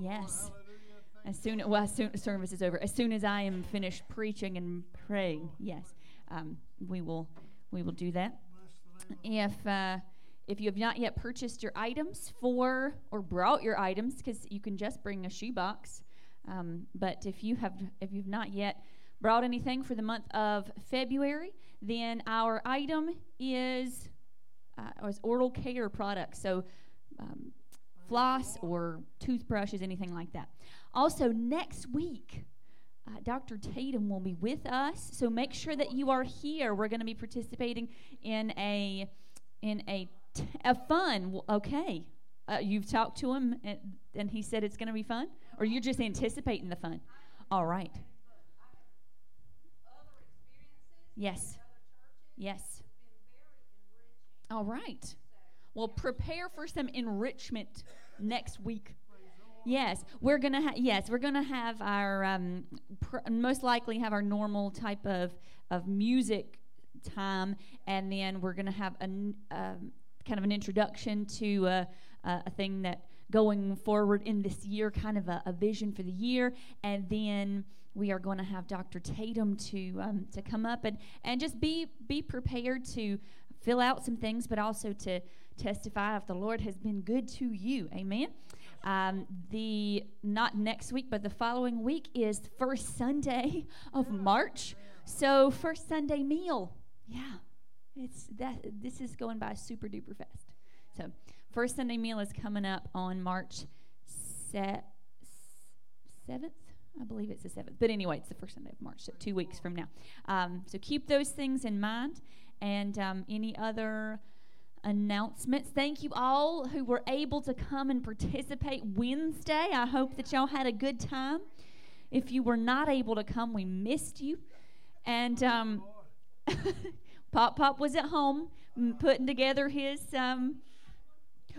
Yes. As soon well, as soon service is over, as soon as I am finished preaching and praying, yes, um, we will we will do that. If uh, if you have not yet purchased your items for or brought your items, because you can just bring a shoebox, um, but if you have if you've not yet brought anything for the month of February, then our item is uh, is oral care products. So. Um, floss or toothbrushes, anything like that. Also, next week, uh, Dr. Tatum will be with us, so make sure that you are here. We're going to be participating in a in a a fun. Okay, uh, you've talked to him, and, and he said it's going to be fun, or you're just anticipating the fun. All right. Yes. Yes. All right. Well, prepare for some enrichment next week. Yes, we're gonna. Ha- yes, we're gonna have our um, pr- most likely have our normal type of of music time, and then we're gonna have a um, kind of an introduction to uh, a thing that going forward in this year, kind of a, a, vision for the year, and then we are going to have Dr. Tatum to um, to come up and and just be be prepared to fill out some things, but also to testify if the Lord has been good to you. Amen. Um, the not next week, but the following week is first Sunday of March. So first Sunday meal, yeah, it's that. This is going by super duper fast. So first Sunday meal is coming up on March seventh. I believe it's the seventh. But anyway, it's the first Sunday of March, so two weeks from now. Um, so keep those things in mind. And um, any other announcements. Thank you all who were able to come and participate Wednesday. I hope that y'all had a good time. If you were not able to come, we missed you. And um, Pop Pop was at home putting together his. Um,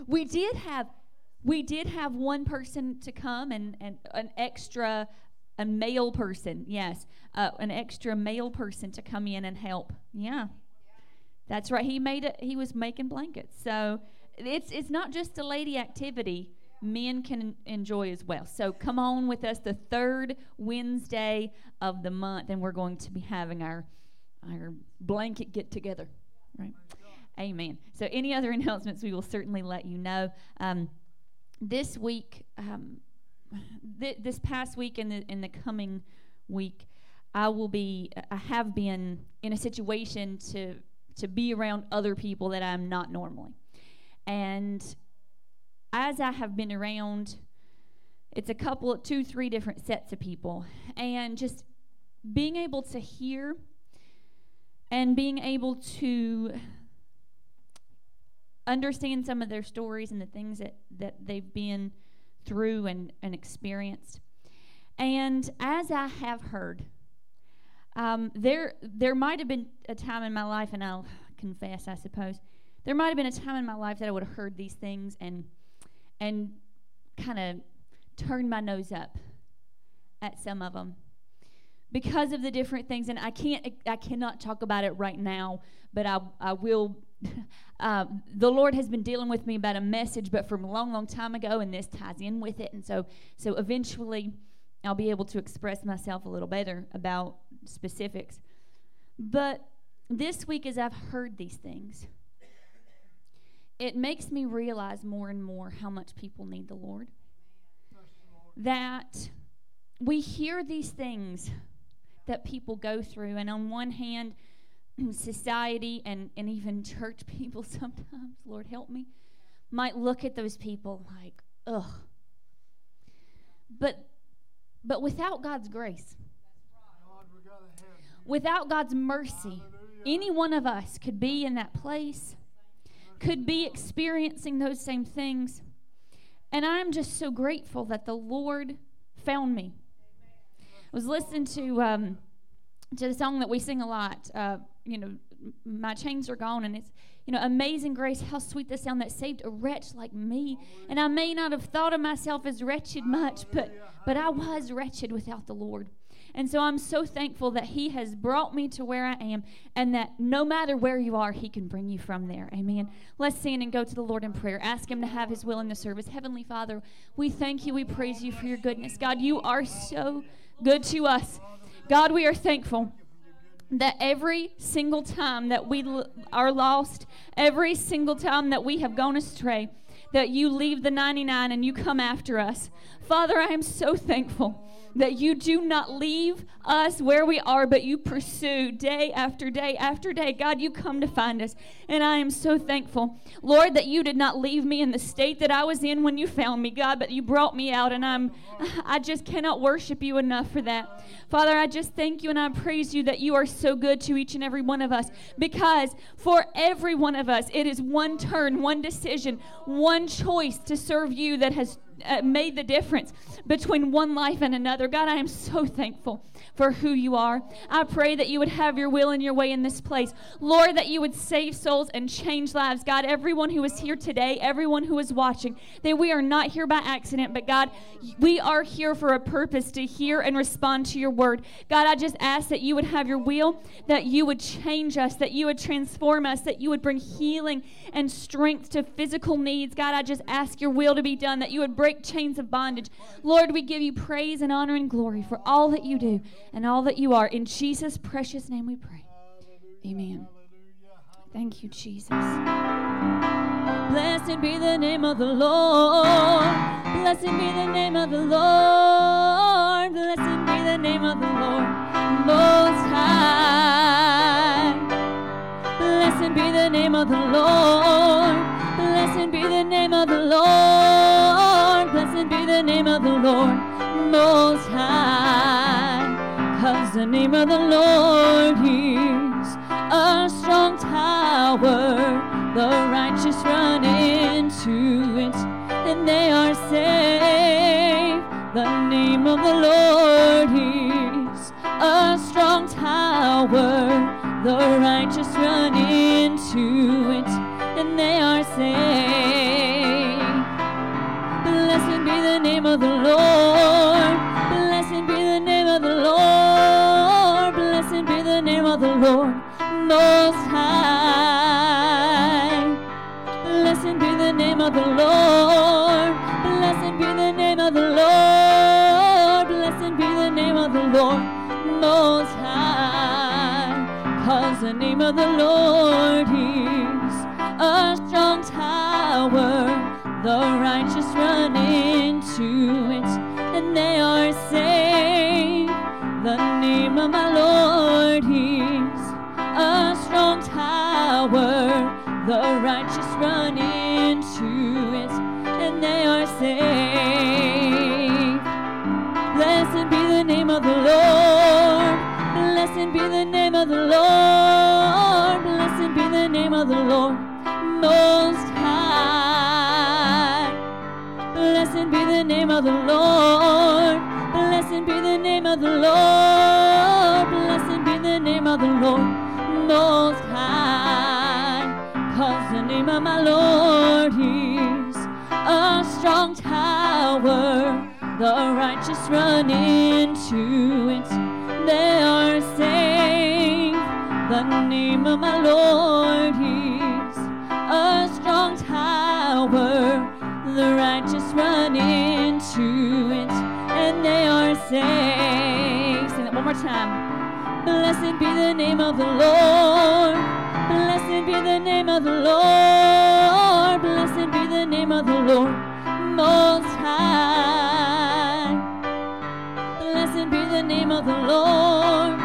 we did have we did have one person to come and, and an extra a male person yes uh, an extra male person to come in and help yeah that's right. He made it. He was making blankets. So it's it's not just a lady activity. Men can enjoy as well. So come on with us the third Wednesday of the month, and we're going to be having our our blanket get together. Right. Amen. So any other announcements, we will certainly let you know. Um, this week, um, th- this past week, and the in the coming week, I will be. I have been in a situation to to be around other people that I'm not normally. And as I have been around, it's a couple, two, three different sets of people. And just being able to hear and being able to understand some of their stories and the things that, that they've been through and, and experienced. And as I have heard, um, there, there might have been a time in my life, and I'll confess, I suppose, there might have been a time in my life that I would have heard these things and, and kind of turned my nose up at some of them because of the different things. And I can't, I cannot talk about it right now, but I, I will. Uh, the Lord has been dealing with me about a message, but from a long, long time ago, and this ties in with it. And so, so eventually, I'll be able to express myself a little better about specifics. But this week, as I've heard these things, it makes me realize more and more how much people need the Lord. That we hear these things that people go through, and on one hand, society and, and even church people sometimes, Lord help me, might look at those people like, ugh. But but without God's grace, without God's mercy, any one of us could be in that place, could be experiencing those same things. And I'm just so grateful that the Lord found me. I was listening to um, to the song that we sing a lot. Uh, you know, my chains are gone, and it's you know, amazing grace, how sweet the sound that saved a wretch like me. And I may not have thought of myself as wretched much, but but I was wretched without the Lord. And so I'm so thankful that He has brought me to where I am and that no matter where you are, He can bring you from there. Amen. Let's stand and go to the Lord in prayer. Ask Him to have His will in the service. Heavenly Father, we thank you. We praise you for your goodness. God, you are so good to us. God, we are thankful that every single time that we are lost, every single time that we have gone astray, that you leave the 99 and you come after us. Father, I am so thankful that you do not leave us where we are, but you pursue day after day after day. God, you come to find us. And I am so thankful, Lord, that you did not leave me in the state that I was in when you found me, God, but you brought me out. And I'm I just cannot worship you enough for that. Father, I just thank you and I praise you that you are so good to each and every one of us. Because for every one of us, it is one turn, one decision, one choice to serve you that has uh, made the difference between one life and another. God, I am so thankful for who you are. I pray that you would have your will and your way in this place. Lord, that you would save souls and change lives. God, everyone who is here today, everyone who is watching, that we are not here by accident, but God, we are here for a purpose to hear and respond to your word. God, I just ask that you would have your will, that you would change us, that you would transform us, that you would bring healing and strength to physical needs. God, I just ask your will to be done, that you would break chains of bondage. Lord, we give you praise and honor and glory for all that you do and all that you are. In Jesus' precious name we pray. Amen. Thank you, Jesus. Blessed be the name of the Lord. Blessed be the name of the Lord. Blessed be the name of the Lord Most High. Blessed be the name of the Lord. Blessed be the name of the Lord. Blessed be the name of the Lord Most High. Cause the name of the Lord is a strong tower. The righteous run into it and they are saved. The name of the Lord is a strong tower. The righteous run into it and they are saved. Blessed be the name of the Lord. Lord. Blessed be the name of the Lord. Blessed be the name of the Lord Most High. Cause the name of the Lord is a strong tower. The righteous run into it and they are saved. The name of my Lord is a strong tower. The righteous run into Blessed be the name of the Lord. Blessed be the name of the Lord. Blessed be the name of the Lord Most High. Blessed be the name of the Lord. Blessed be the name of the Lord. Blessed be the name of the Lord Most High. Cause the name of my Lord a strong tower. The righteous run into it, they are saved. The name of my Lord is a strong tower. The righteous run into it, and they are saved. Sing that one more time. Blessed be the name of the Lord. Blessed be the name of the Lord. Blessed be the name of the Lord Most High. Blessed be the name of the Lord.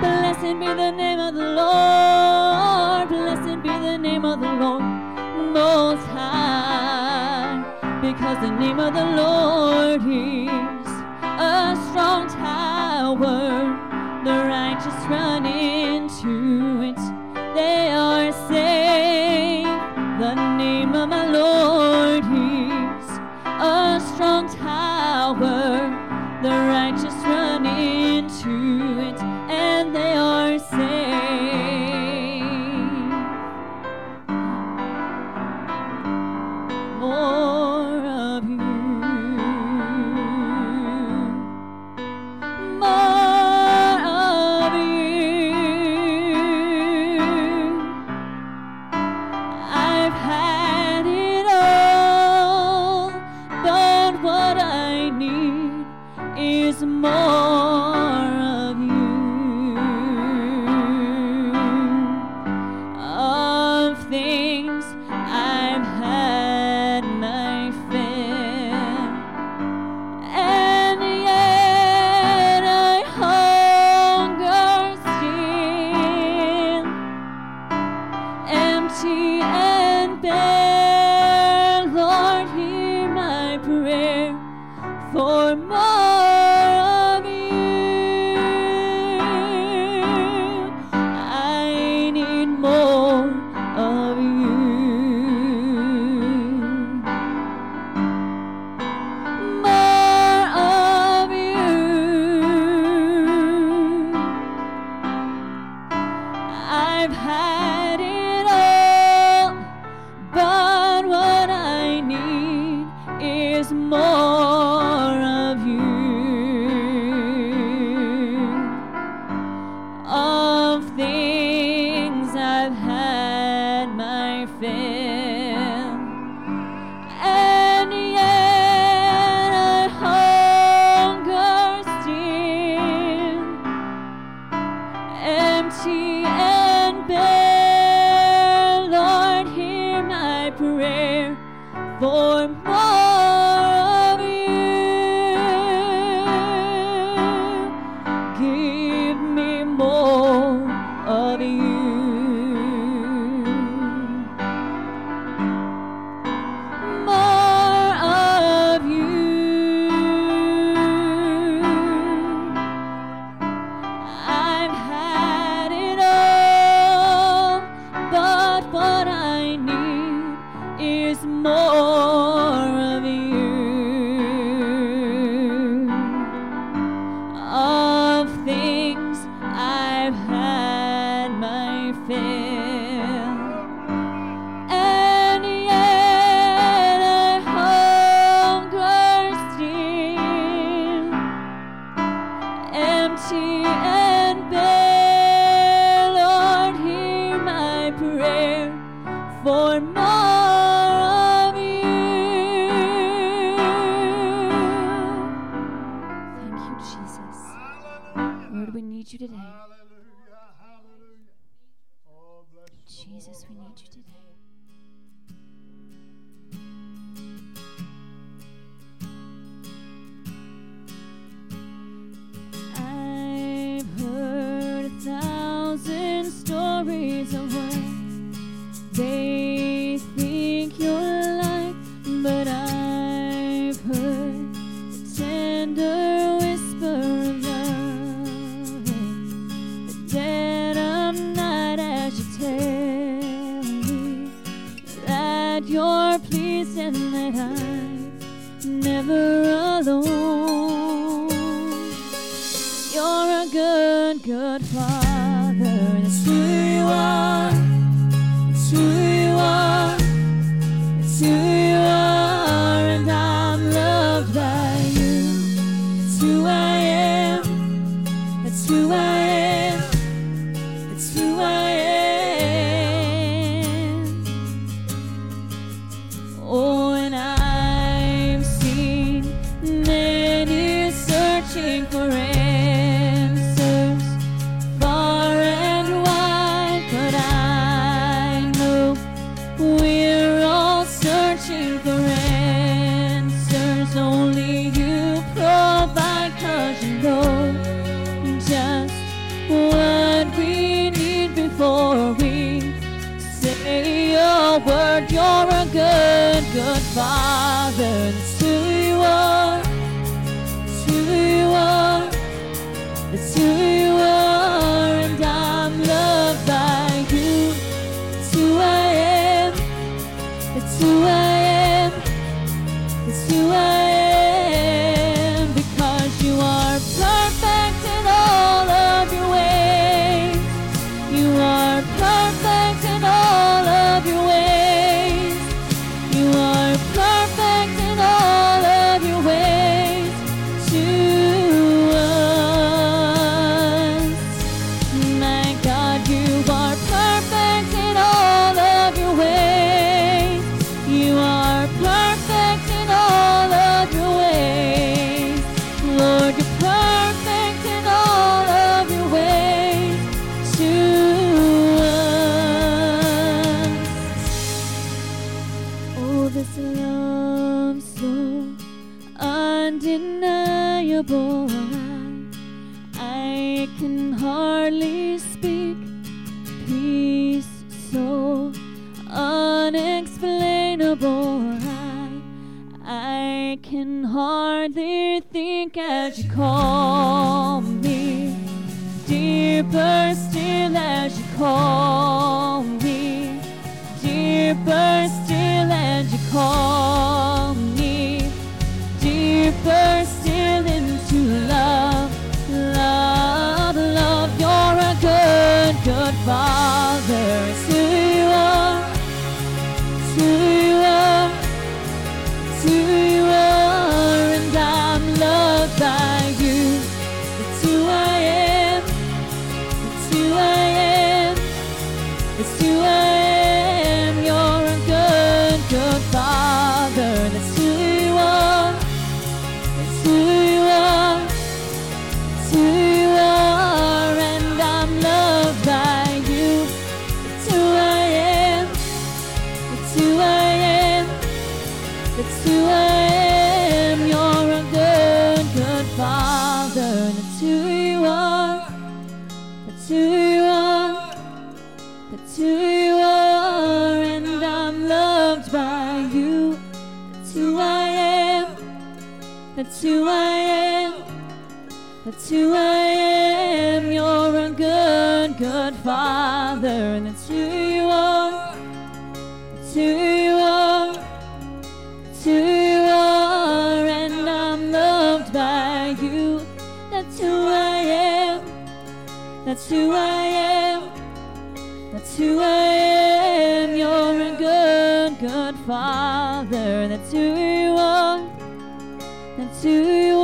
Blessed be the name of the Lord. Blessed be the name of the Lord Most High. Because the name of the Lord is I can hardly think as you call me. Deeper still as you call me. Deeper still as you call That's who I am. That's who I am. You're a good, good father. And that's who you are. That's who you are. That's who you are. And I'm loved by you. That's who I am. That's who I am. That's who I am. You're a good, good father. That's who. Who you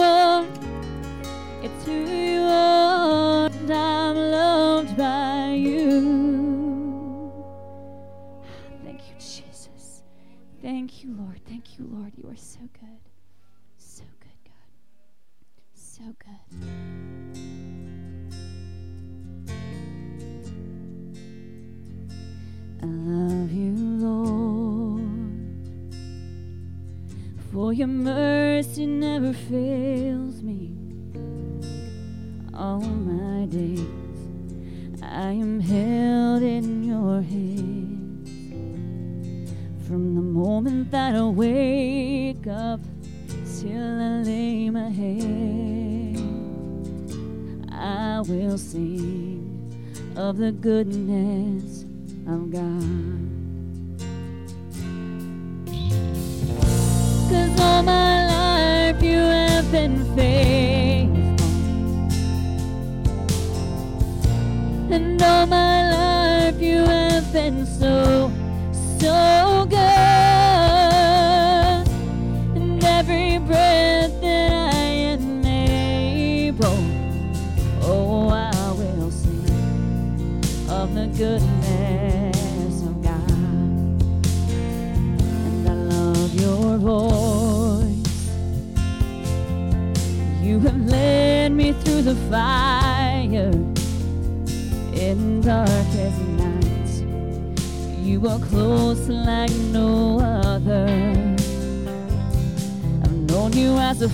your mercy never fails me. All my days I am held in your hands. From the moment that I wake up till I lay my head, I will sing of the goodness of God. All my life you have been faithful. And all my life you have been so, so good. And every breath that I oh, I will sing of the goodness you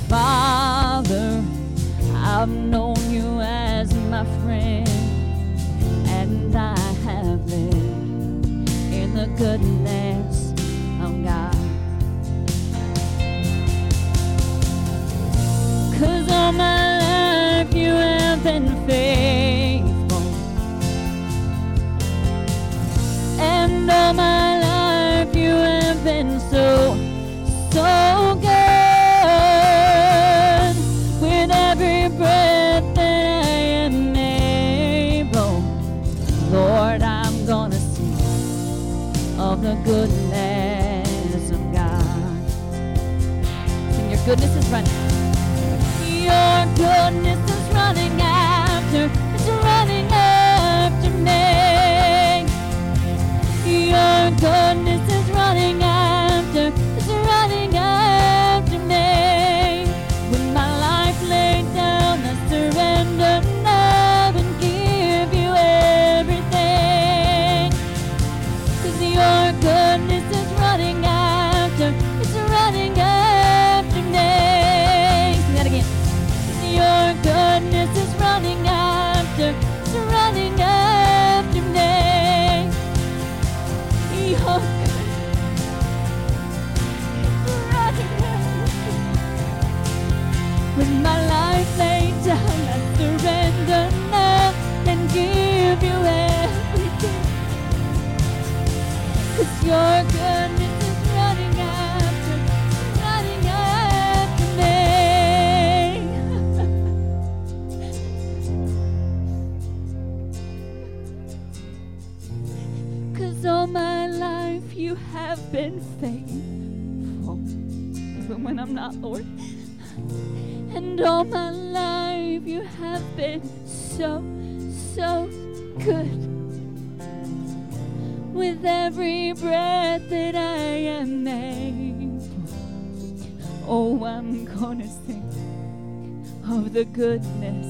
the goodness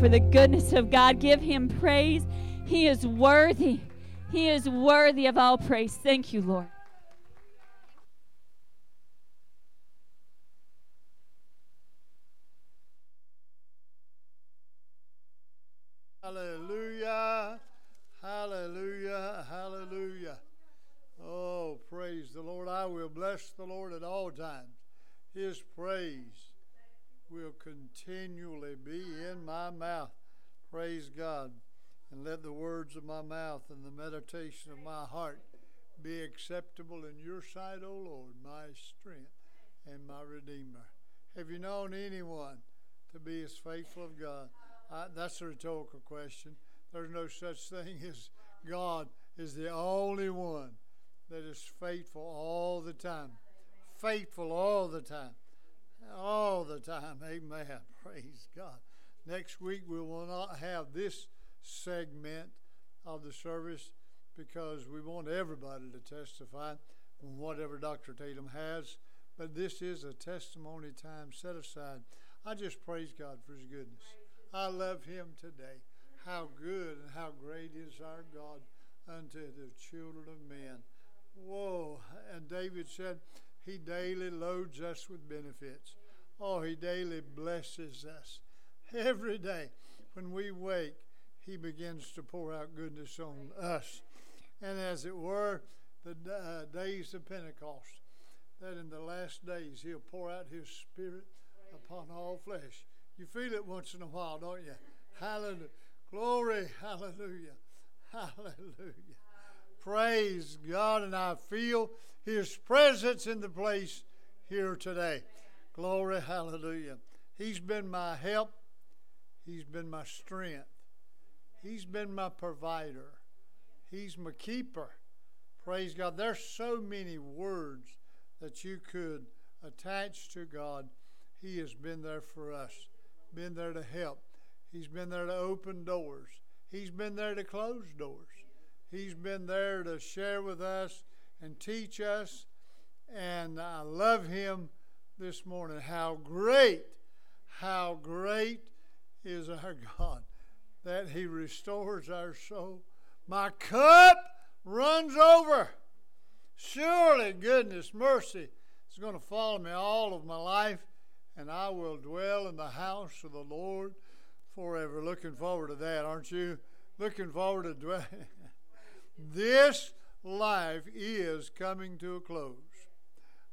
for the goodness of God, give Him praise. He is worthy. He is worthy of all praise. Thank you, Lord. Hallelujah. Hallelujah. Hallelujah. Oh, praise the Lord. I will bless the Lord at all times. His praise will continually be in my mouth. Praise God. And let the words of my mouth and the meditation of my heart be acceptable in your sight, O Lord, my strength and my Redeemer. Have you known anyone to be as faithful of God? I, that's a rhetorical question. There's no such thing as God is the only one that is faithful all the time. Faithful all the time. All the time. Amen. Praise God. Next week we will not have this segment of the service because we want everybody to testify whatever Dr. Tatum has. But this is a testimony time set aside. I just praise God for his goodness. I love him today. How good and how great is our God unto the children of men. Whoa. And David said, He daily loads us with benefits. Oh, He daily blesses us. Every day when we wake, He begins to pour out goodness on us. And as it were, the uh, days of Pentecost, that in the last days He'll pour out His Spirit upon all flesh. You feel it once in a while, don't you? Hallelujah. Glory. Hallelujah. Hallelujah. Praise God. And I feel His presence in the place here today. Glory. Hallelujah. He's been my help. He's been my strength. He's been my provider. He's my keeper. Praise God. There's so many words that you could attach to God. He has been there for us, been there to help. He's been there to open doors. He's been there to close doors. He's been there to share with us and teach us. And I love him this morning. How great, how great is our God that he restores our soul. My cup runs over. Surely goodness, mercy is going to follow me all of my life, and I will dwell in the house of the Lord forever. Looking forward to that, aren't you? Looking forward to dwelling. this life is coming to a close.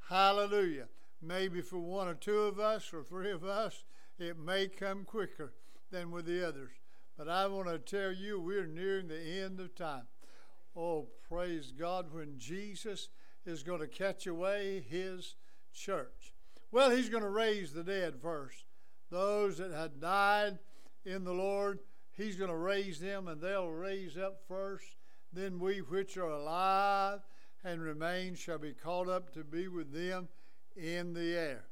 Hallelujah. Maybe for one or two of us or three of us, it may come quicker than with the others. But I want to tell you, we're nearing the end of time. Oh, praise God, when Jesus is going to catch away his church. Well, he's going to raise the dead first. Those that had died in the Lord, he's going to raise them, and they'll raise up first. Then we which are alive and remain shall be caught up to be with them in the air.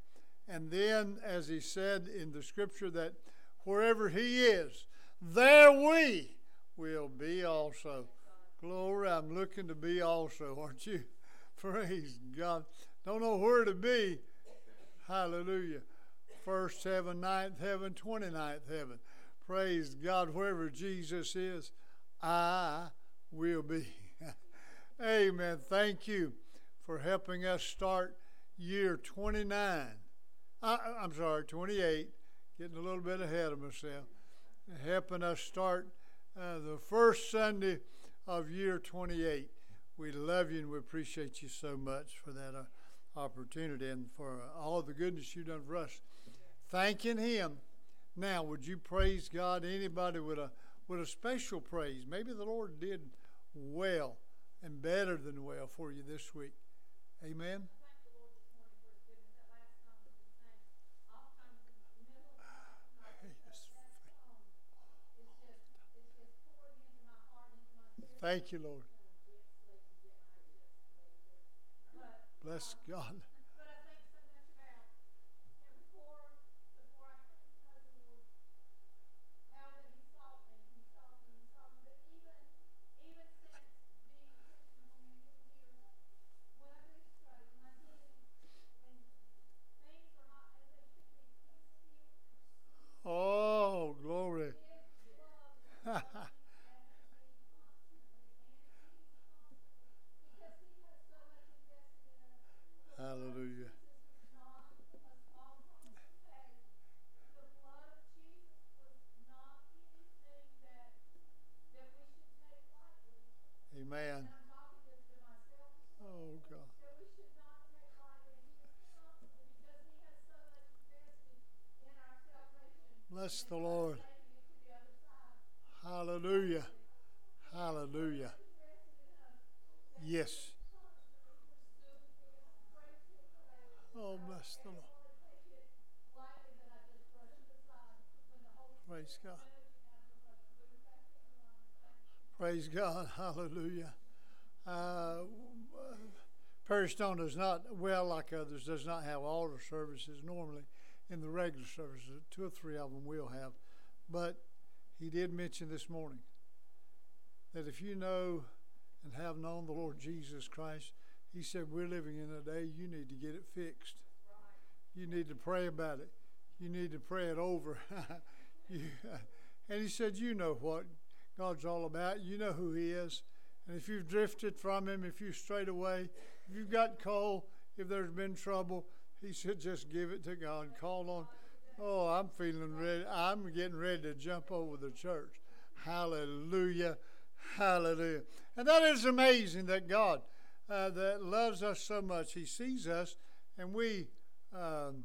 And then, as he said in the scripture, that wherever he is, there we will be also. Glory, I'm looking to be also, aren't you? Praise God. Don't know where to be. Hallelujah. First heaven, ninth heaven, 29th heaven. Praise God. Wherever Jesus is, I will be. Amen. Thank you for helping us start year 29. I, I'm sorry, 28. Getting a little bit ahead of myself. Helping us start uh, the first Sunday of year 28. We love you and we appreciate you so much for that uh, opportunity and for uh, all the goodness you've done for us. Thanking Him. Now, would you praise God? Anybody with a with a special praise? Maybe the Lord did well and better than well for you this week. Amen. Thank you, Lord. Bless God. Oh, glory. Hallelujah. Amen. Oh, God. Bless the Lord. Hallelujah. Hallelujah. Yes. Oh, bless the Lord. Praise God. Praise God. Hallelujah. Uh, Perry Stone does not, well, like others, does not have altar services normally in the regular services. Uh, two or three of them will have. But he did mention this morning that if you know and have known the Lord Jesus Christ, he said, We're living in a day you need to get it fixed. You need to pray about it. You need to pray it over. you, and he said, You know what God's all about. You know who he is. And if you've drifted from him, if you've strayed away, if you've got cold, if there's been trouble, he said, just give it to God. Call on. Oh, I'm feeling ready. I'm getting ready to jump over the church. Hallelujah. Hallelujah. And that is amazing that God uh, that loves us so much. He sees us, and we, um,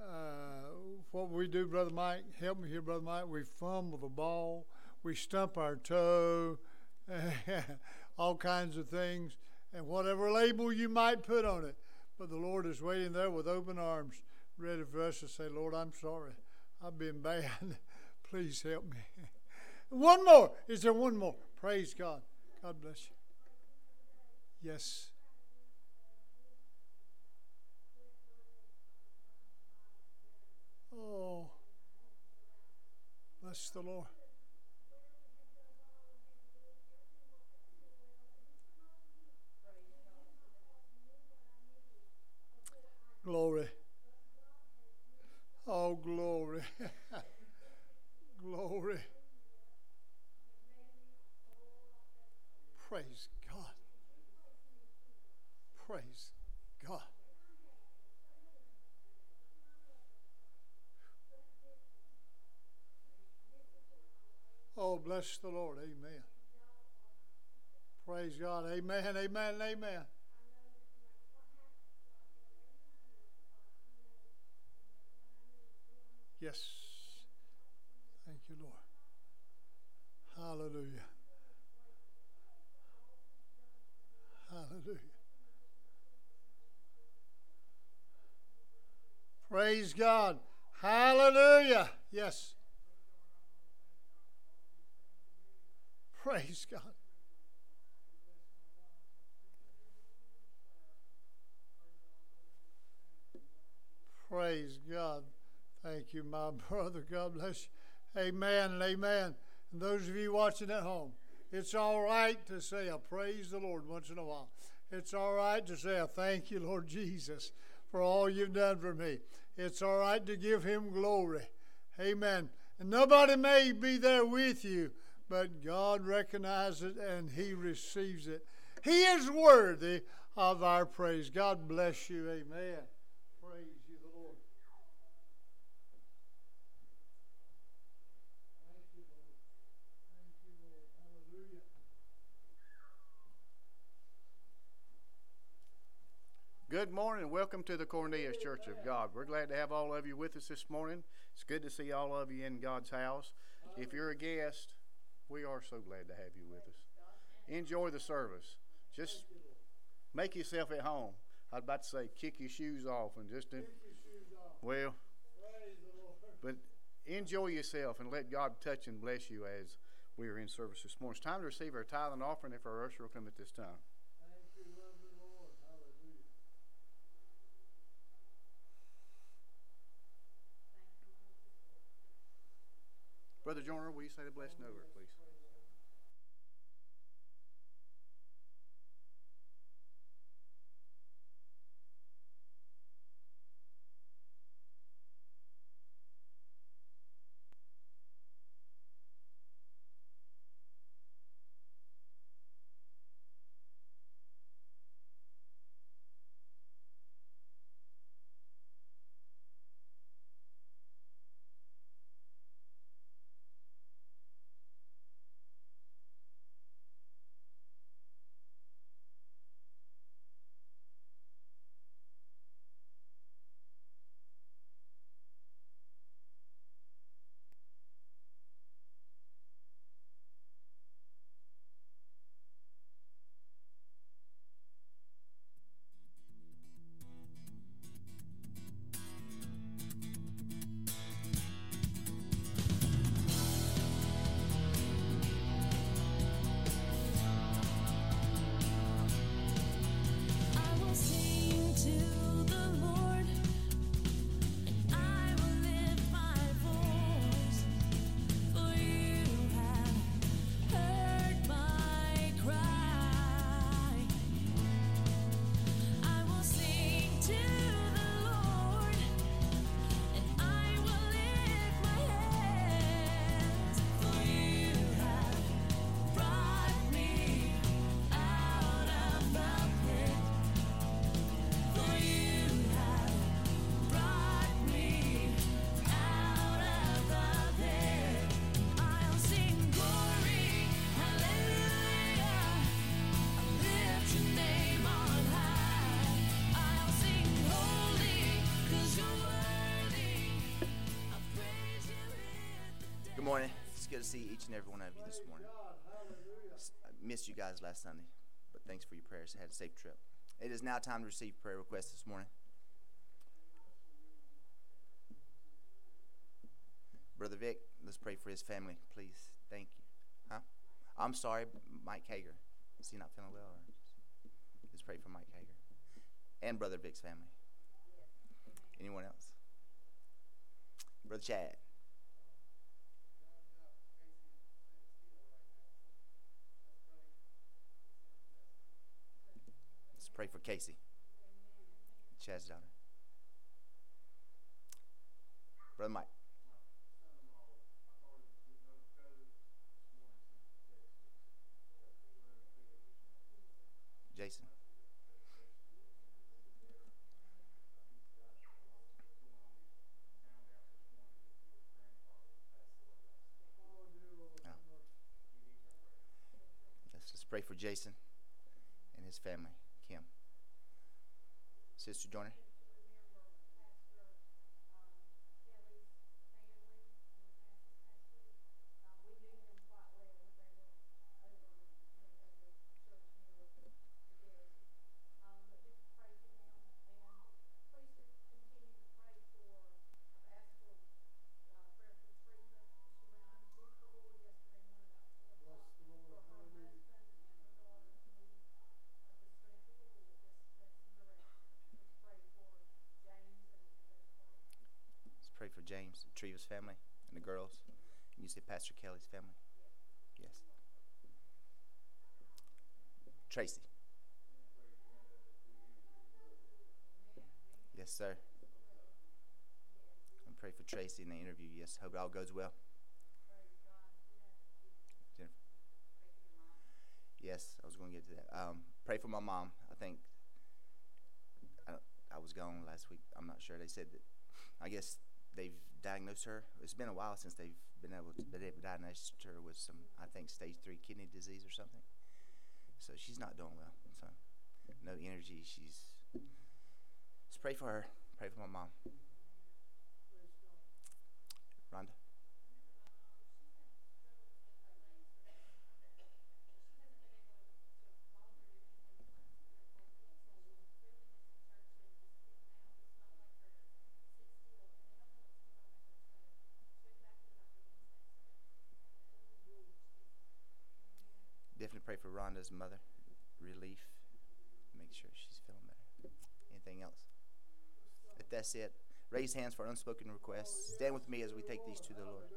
uh, what we do, Brother Mike, help me here, Brother Mike, we fumble the ball, we stump our toe, all kinds of things, and whatever label you might put on it. But the Lord is waiting there with open arms, ready for us to say, Lord, I'm sorry. I've been bad. Please help me. one more. Is there one more? Praise God. God bless you. Yes. Oh, bless the Lord. Glory. Oh, glory. glory. Praise God. Praise God. Oh, bless the Lord. Amen. Praise God. Amen. Amen. Amen. Yes. Thank you, Lord. Hallelujah. Hallelujah. Praise God. Hallelujah. Yes. Praise God. Praise God. Thank you, my brother. God bless you. Amen and amen. And those of you watching at home, it's all right to say a praise the Lord once in a while. It's all right to say a thank you, Lord Jesus, for all you've done for me. It's all right to give him glory. Amen. And nobody may be there with you, but God recognizes it and he receives it. He is worthy of our praise. God bless you. Amen. Praise you, the Lord. Thank you, Lord. Thank you, Lord. Hallelujah. Good morning. Welcome to the Cornelius Church of God. We're glad to have all of you with us this morning. It's good to see all of you in God's house. If you're a guest, we are so glad to have you with us. Enjoy the service. Just make yourself at home. I was about to say, kick your shoes off and just, off. well, but enjoy yourself and let God touch and bless you as we are in service this morning. It's time to receive our tithe and offering if our usher will come at this time. Thank you, lovely Lord. Hallelujah. Brother Joyner, will you say the blessing over it, please? Good to see each and every one of you this morning. I missed you guys last Sunday, but thanks for your prayers. I had a safe trip. It is now time to receive prayer requests this morning. Brother Vic, let's pray for his family, please. Thank you. Huh? I'm sorry, Mike Hager. Is he not feeling well? Let's pray for Mike Hager and Brother Vic's family. Anyone else? Brother Chad. Pray for Casey. Chad's daughter. Brother Mike. Jason. Oh. Let's just pray for Jason and his family, Kim. Sister Joyner. James, Treva's family, and the girls. And you say Pastor Kelly's family? Yes. Tracy. Yes, sir. And pray for Tracy in the interview. Yes, hope it all goes well. Jennifer. Yes, I was going to get to that. Um, pray for my mom. I think I, I was gone last week. I'm not sure. They said that. I guess they've diagnosed her. It's been a while since they've been able to, but they've diagnosed her with some, I think, stage three kidney disease or something. So she's not doing well. So no energy. She's. Just pray for her. Pray for my mom. Rhonda. Definitely pray for Rhonda's mother. Relief. Make sure she's feeling better. Anything else? If that's it, raise hands for unspoken requests. Stand with me as we take these to the Lord.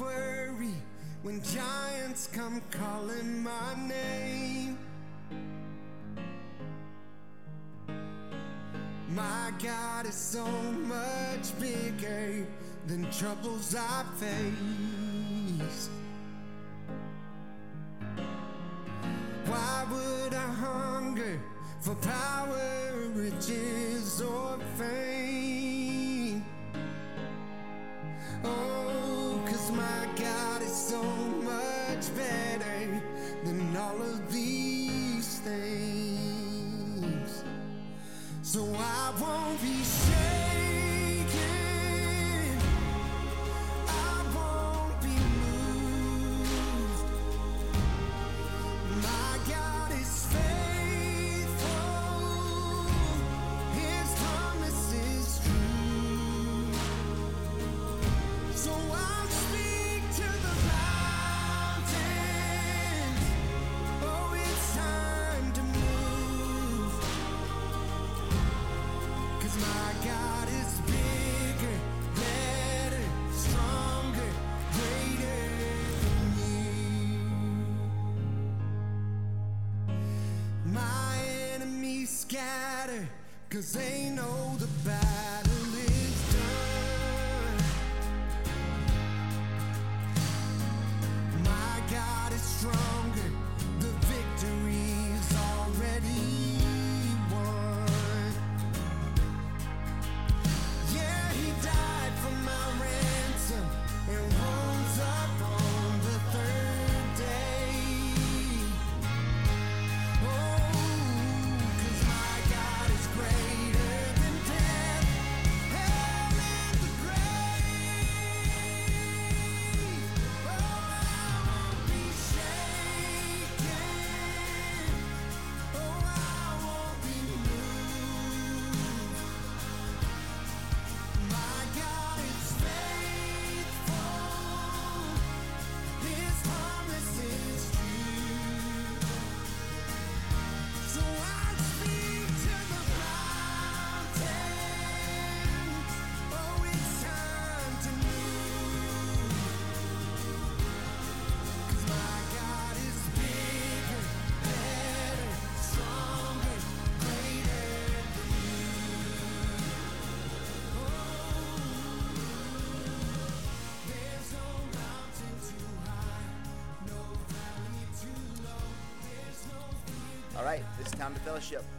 Worry when giants come calling my name? My God is so much bigger than troubles I face. Time to fellowship.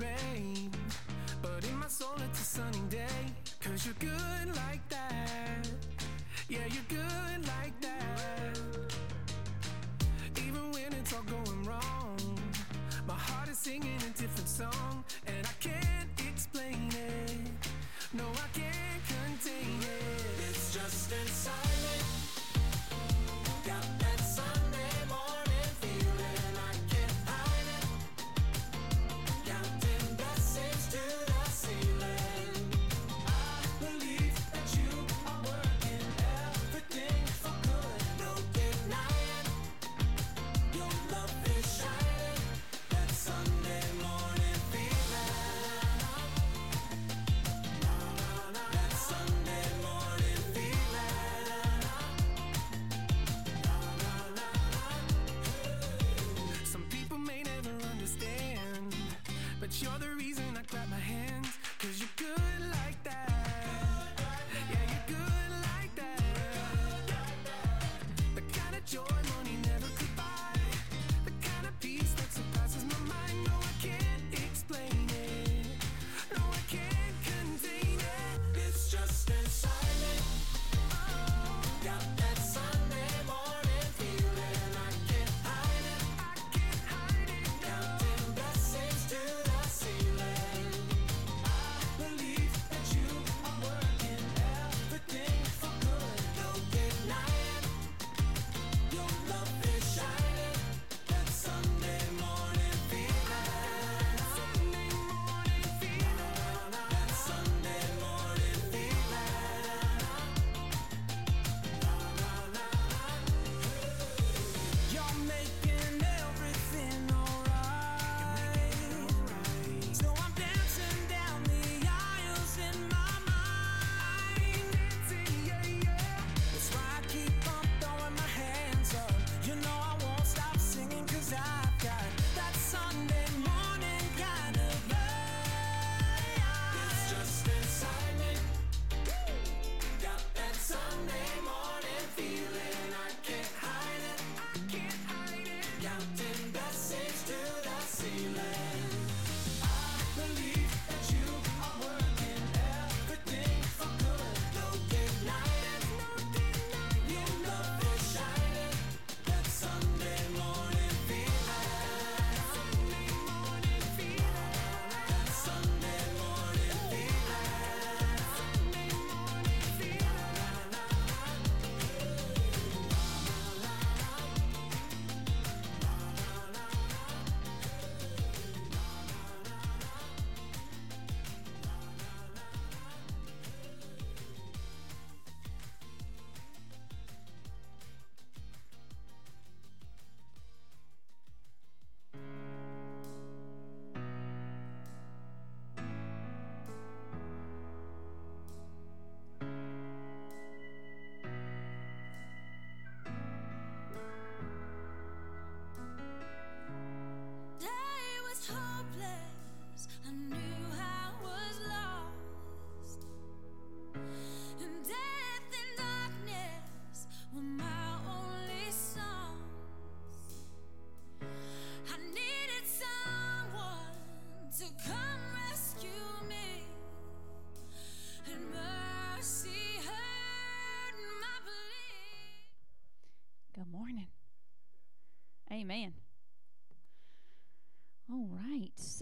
Raining you're the reason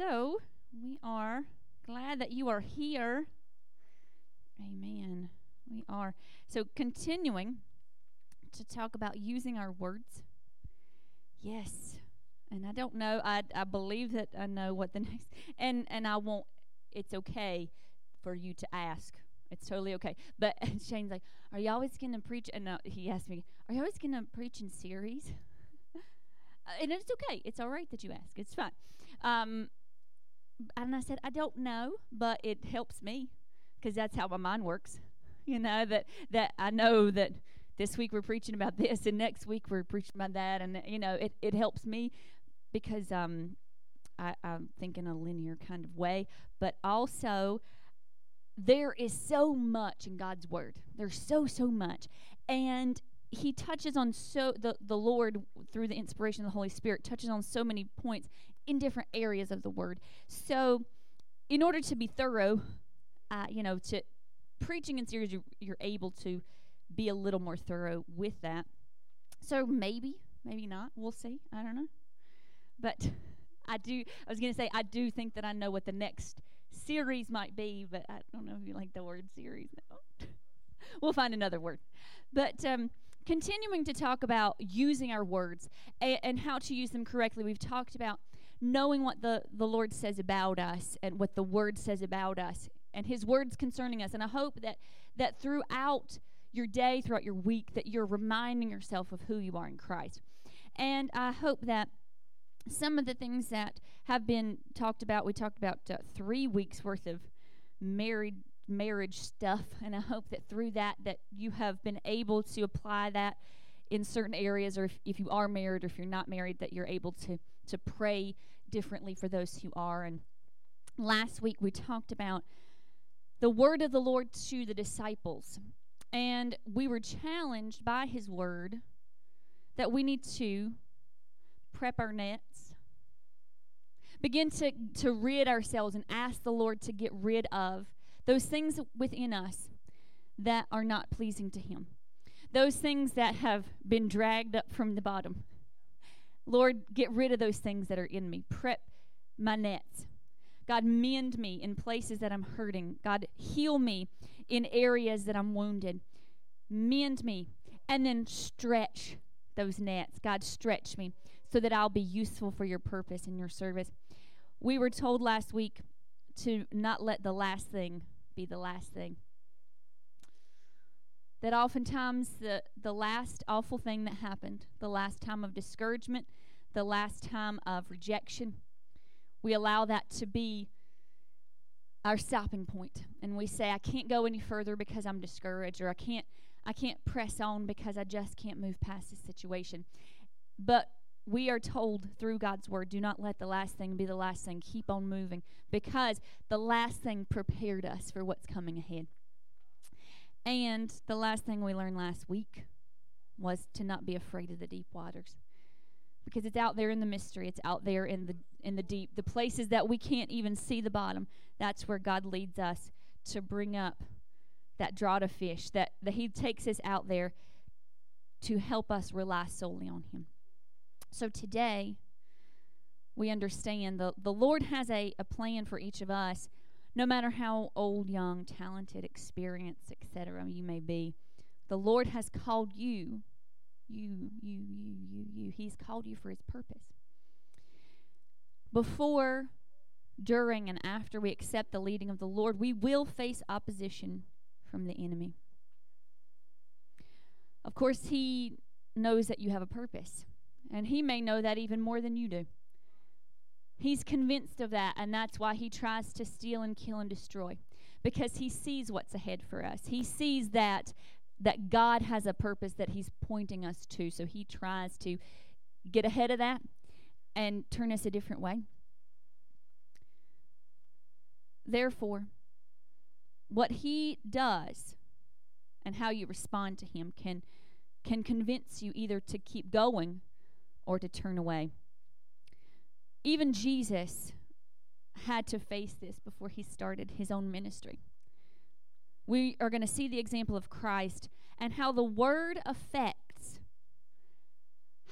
So we are glad that you are here. Amen. We are. So continuing to talk about using our words. Yes. And I don't know. I I believe that I know what the next and and I won't it's okay for you to ask. It's totally okay. But Shane's like, "Are you always going to preach?" And uh, he asked me, "Are you always going to preach in series?" Uh, and it's okay. It's all right that you ask. It's fine. Um, and I said, I don't know, but it helps me because that's how my mind works. You know that that I know that this week we're preaching about this, and next week we're preaching about that, and you know it it helps me because um I, I think in a linear kind of way, but also there is so much in God's word. There's so so much, and He touches on so the the Lord through the inspiration of the Holy Spirit touches on so many points in different areas of the word. So, in order to be thorough, uh, you know, to preaching in series, you're, you're able to be a little more thorough with that. So maybe, maybe not. We'll see. I don't know. But I do. I was going to say I do think that I know what the next series might be, but I don't know if you like the word series. No. we'll find another word. But um, continuing to talk about using our words and how to use them correctly, we've talked about knowing what the, the Lord says about us and what the Word says about us and His words concerning us. And I hope that that throughout your day, throughout your week, that you're reminding yourself of who you are in Christ. And I hope that some of the things that have been talked about, we talked about uh, three weeks worth of married marriage stuff, and I hope that through that that you have been able to apply that in certain areas, or if, if you are married or if you're not married, that you're able to to pray differently for those who are. And last week we talked about the word of the Lord to the disciples, and we were challenged by His word that we need to prep our nets, begin to, to rid ourselves and ask the Lord to get rid of those things within us that are not pleasing to Him, those things that have been dragged up from the bottom. Lord, get rid of those things that are in me. Prep my nets. God, mend me in places that I'm hurting. God, heal me in areas that I'm wounded. Mend me. And then stretch those nets. God, stretch me so that I'll be useful for your purpose and your service. We were told last week to not let the last thing be the last thing. That oftentimes the, the last awful thing that happened, the last time of discouragement, the last time of rejection, we allow that to be our stopping point. And we say i can't go any further because i'm discouraged or i can't i can't press on because i just can't move past this situation. But we are told through god's word do not let the last thing be the last thing. Keep on moving because the last thing prepared us for what's coming ahead. And the last thing we learned last week was to not be afraid of the deep waters because it's out there in the mystery. It's out there in the in the deep the places that we can't even see the bottom. That's where god leads us to bring up that draught of fish that, that he takes us out there to help us rely solely on him. So today we understand the, the lord has a, a plan for each of us no matter how old young talented experienced etc you may be. The lord has called you you, you, you, you, you. He's called you for his purpose. Before, during, and after we accept the leading of the Lord, we will face opposition from the enemy. Of course, he knows that you have a purpose, and he may know that even more than you do. He's convinced of that, and that's why he tries to steal and kill and destroy because he sees what's ahead for us. He sees that that God has a purpose that He's pointing us to. So He tries to get ahead of that and turn us a different way. Therefore, what He does and how you respond to Him can, can convince you either to keep going or to turn away. Even Jesus had to face this before he started his own ministry we are going to see the example of Christ and how the word affects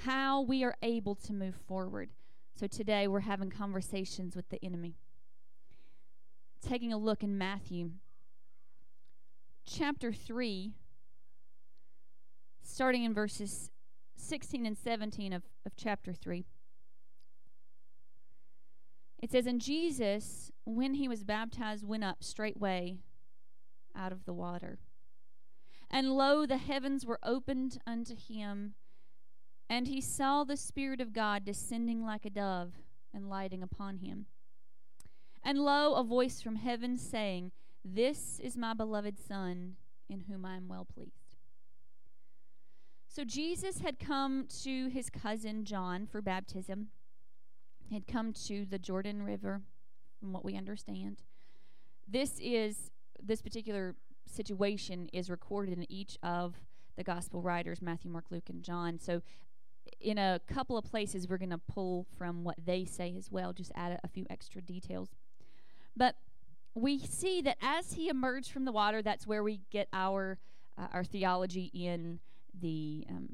how we are able to move forward. So today we're having conversations with the enemy. Taking a look in Matthew chapter 3, starting in verses 16 and 17 of, of chapter 3. It says, And Jesus, when he was baptized, went up straightway out of the water. And lo, the heavens were opened unto him, and he saw the Spirit of God descending like a dove and lighting upon him. And lo, a voice from heaven saying, This is my beloved Son, in whom I am well pleased. So Jesus had come to his cousin John for baptism. He had come to the Jordan River, from what we understand. This is this particular situation is recorded in each of the gospel writers Matthew, Mark, Luke, and John. So in a couple of places, we're going to pull from what they say as well, just add a, a few extra details. But we see that as he emerged from the water, that's where we get our uh, our theology in the um,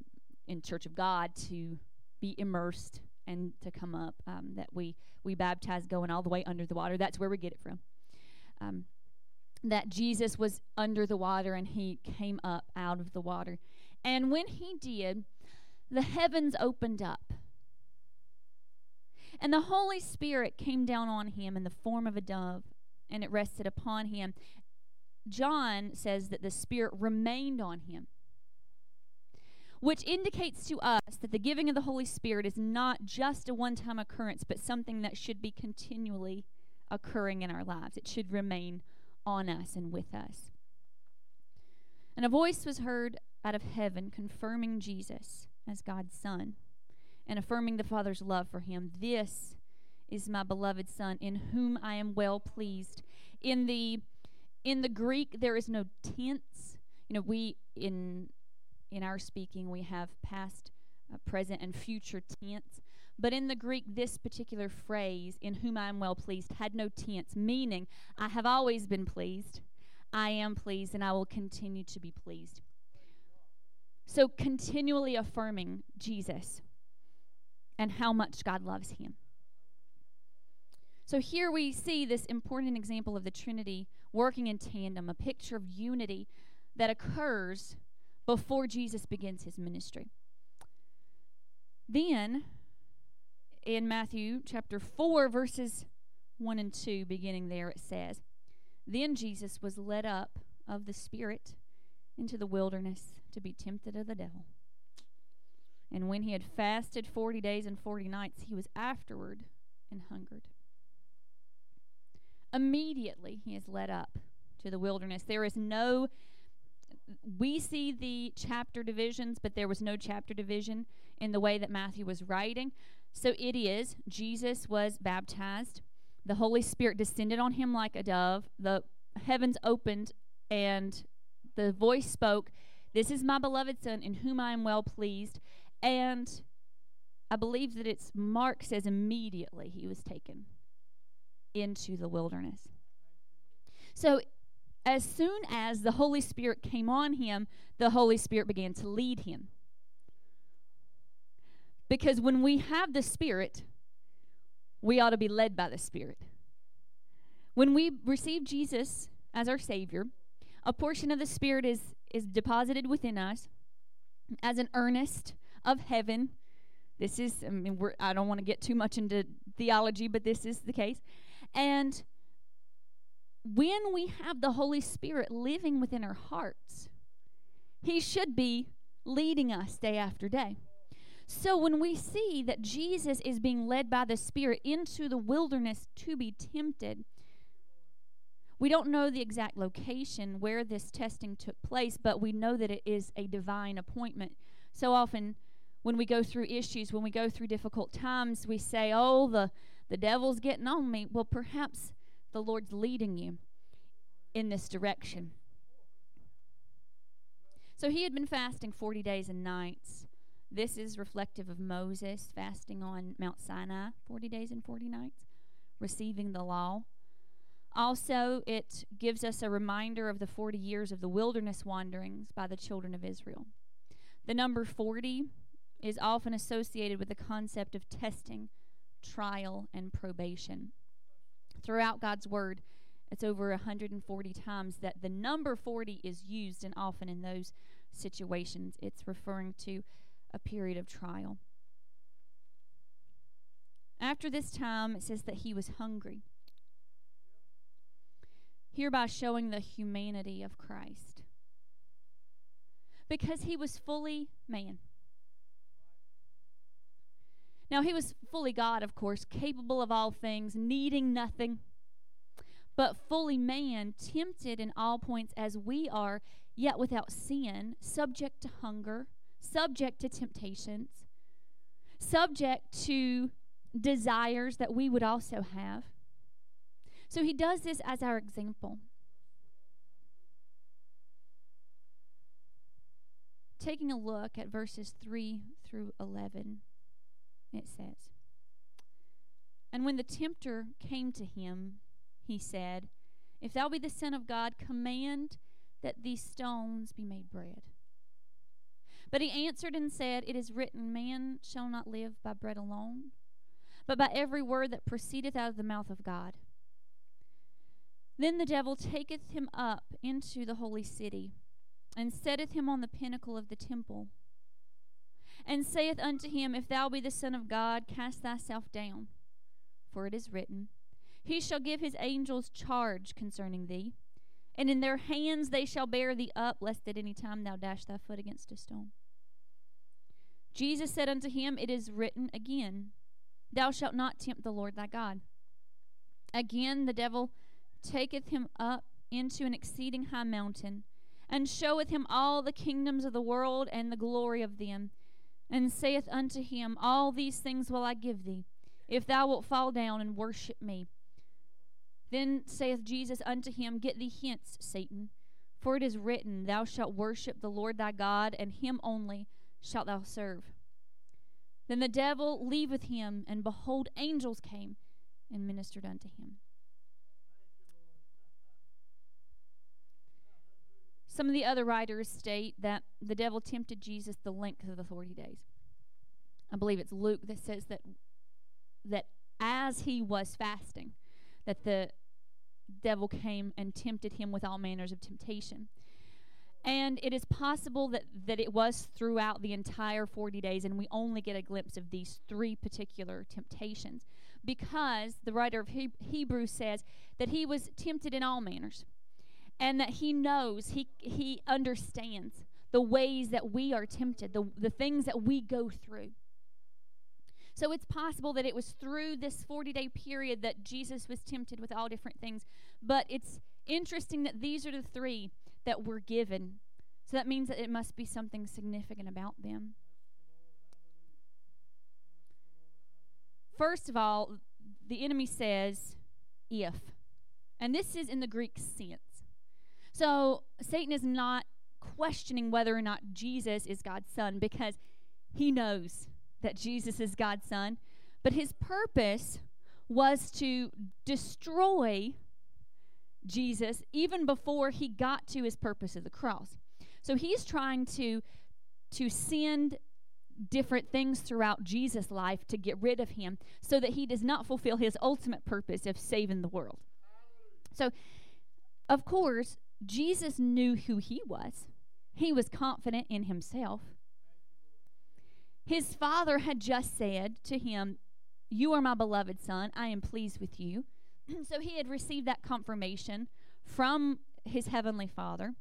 in Church of God to be immersed and to come up. Um, that we we baptize going all the way under the water. That's where we get it from. Um, that Jesus was under the water and he came up out of the water, and when he did, the heavens opened up. And the Holy Spirit came down on him in the form of a dove, and it rested upon him. John says that the Spirit remained on him, which indicates to us that the giving of the Holy Spirit is not just a one time occurrence, but something that should be continually occurring in our lives. It should remain on us and with us. And a voice was heard out of heaven confirming Jesus as God's Son and affirming the Father's love for him. This is my beloved Son in whom I am well pleased. In the in the Greek there is no tense. You know, we in in our speaking we have past, uh, present and future tense. But in the Greek, this particular phrase, in whom I am well pleased, had no tense, meaning I have always been pleased, I am pleased, and I will continue to be pleased. So, continually affirming Jesus and how much God loves him. So, here we see this important example of the Trinity working in tandem, a picture of unity that occurs before Jesus begins his ministry. Then, in Matthew chapter 4, verses 1 and 2, beginning there, it says, Then Jesus was led up of the Spirit into the wilderness to be tempted of the devil. And when he had fasted forty days and forty nights, he was afterward and hungered. Immediately he is led up to the wilderness. There is no, we see the chapter divisions, but there was no chapter division in the way that Matthew was writing. So it is, Jesus was baptized. The Holy Spirit descended on him like a dove. The heavens opened, and the voice spoke, This is my beloved Son, in whom I am well pleased. And I believe that it's Mark says immediately he was taken into the wilderness. So as soon as the Holy Spirit came on him, the Holy Spirit began to lead him. Because when we have the Spirit, we ought to be led by the Spirit. When we receive Jesus as our Savior, a portion of the Spirit is, is deposited within us as an earnest of heaven. This is, I mean, we're, I don't want to get too much into theology, but this is the case. And when we have the Holy Spirit living within our hearts, He should be leading us day after day. So when we see that Jesus is being led by the Spirit into the wilderness to be tempted, we don't know the exact location where this testing took place, but we know that it is a divine appointment. So often, when we go through issues, when we go through difficult times, we say, Oh, the, the devil's getting on me. Well, perhaps the Lord's leading you in this direction. So he had been fasting 40 days and nights. This is reflective of Moses fasting on Mount Sinai 40 days and 40 nights, receiving the law. Also, it gives us a reminder of the 40 years of the wilderness wanderings by the children of Israel. The number 40 is often associated with the concept of testing, trial, and probation. Throughout God's Word, it's over 140 times that the number 40 is used, and often in those situations, it's referring to a period of trial. After this time, it says that he was hungry, hereby showing the humanity of Christ. Because he was fully man. Now, he was fully God, of course, capable of all things, needing nothing, but fully man, tempted in all points as we are, yet without sin, subject to hunger, subject to temptations, subject to desires that we would also have. So he does this as our example. taking a look at verses 3 through 11, it says, And when the tempter came to him, he said, If thou be the Son of God, command that these stones be made bread. But he answered and said, It is written, Man shall not live by bread alone, but by every word that proceedeth out of the mouth of God. Then the devil taketh him up into the holy city, and setteth him on the pinnacle of the temple, and saith unto him, If thou be the Son of God, cast thyself down. For it is written, He shall give his angels charge concerning thee, and in their hands they shall bear thee up, lest at any time thou dash thy foot against a stone. Jesus said unto him, It is written again, Thou shalt not tempt the Lord thy God. Again the devil taketh him up into an exceeding high mountain, and showeth him all the kingdoms of the world and the glory of them, and saith unto him, All these things will I give thee, if thou wilt fall down and worship me. Then saith Jesus unto him, Get thee hence, Satan, for it is written, Thou shalt worship the Lord thy God, and him only shalt thou serve. Then the devil leaveth him, and behold, angels came and ministered unto him. Some of the other writers state that the devil tempted Jesus the length of the 40 days. I believe it's Luke that says that that as he was fasting, that the devil came and tempted him with all manners of temptation. And it is possible that, that it was throughout the entire 40 days, and we only get a glimpse of these three particular temptations because the writer of Heb- Hebrews says that he was tempted in all manners and that he knows, he, he understands the ways that we are tempted, the, the things that we go through. So it's possible that it was through this 40 day period that Jesus was tempted with all different things. But it's interesting that these are the three that were given. So that means that it must be something significant about them. First of all, the enemy says, if. And this is in the Greek sense. So Satan is not questioning whether or not Jesus is God's son because he knows that Jesus is God's son. But his purpose was to destroy Jesus even before he got to his purpose of the cross. So he's trying to to send different things throughout Jesus' life to get rid of him so that he does not fulfill his ultimate purpose of saving the world. So of course, Jesus knew who he was. He was confident in himself. His father had just said to him, You are my beloved son. I am pleased with you. so he had received that confirmation from his heavenly father.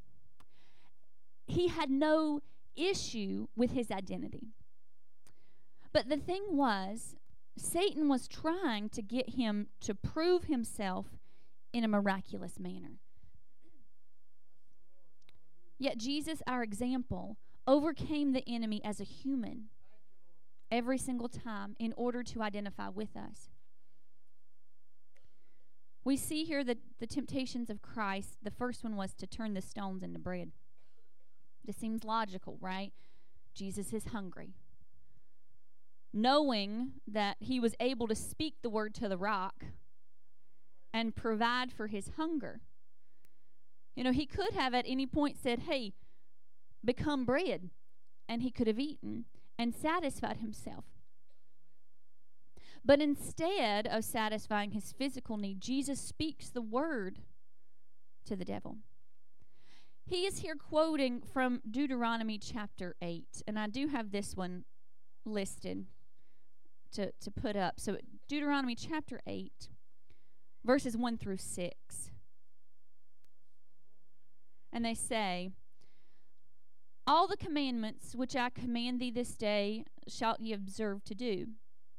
He had no issue with his identity. But the thing was, Satan was trying to get him to prove himself in a miraculous manner. Yet Jesus, our example, overcame the enemy as a human every single time in order to identify with us. We see here that the temptations of Christ, the first one was to turn the stones into bread. This seems logical, right? Jesus is hungry. Knowing that he was able to speak the word to the rock and provide for his hunger. You know, he could have at any point said, Hey, become bread. And he could have eaten and satisfied himself. But instead of satisfying his physical need, Jesus speaks the word to the devil. He is here quoting from Deuteronomy chapter 8, and I do have this one listed to, to put up. So, Deuteronomy chapter 8, verses 1 through 6. And they say, All the commandments which I command thee this day shalt ye observe to do,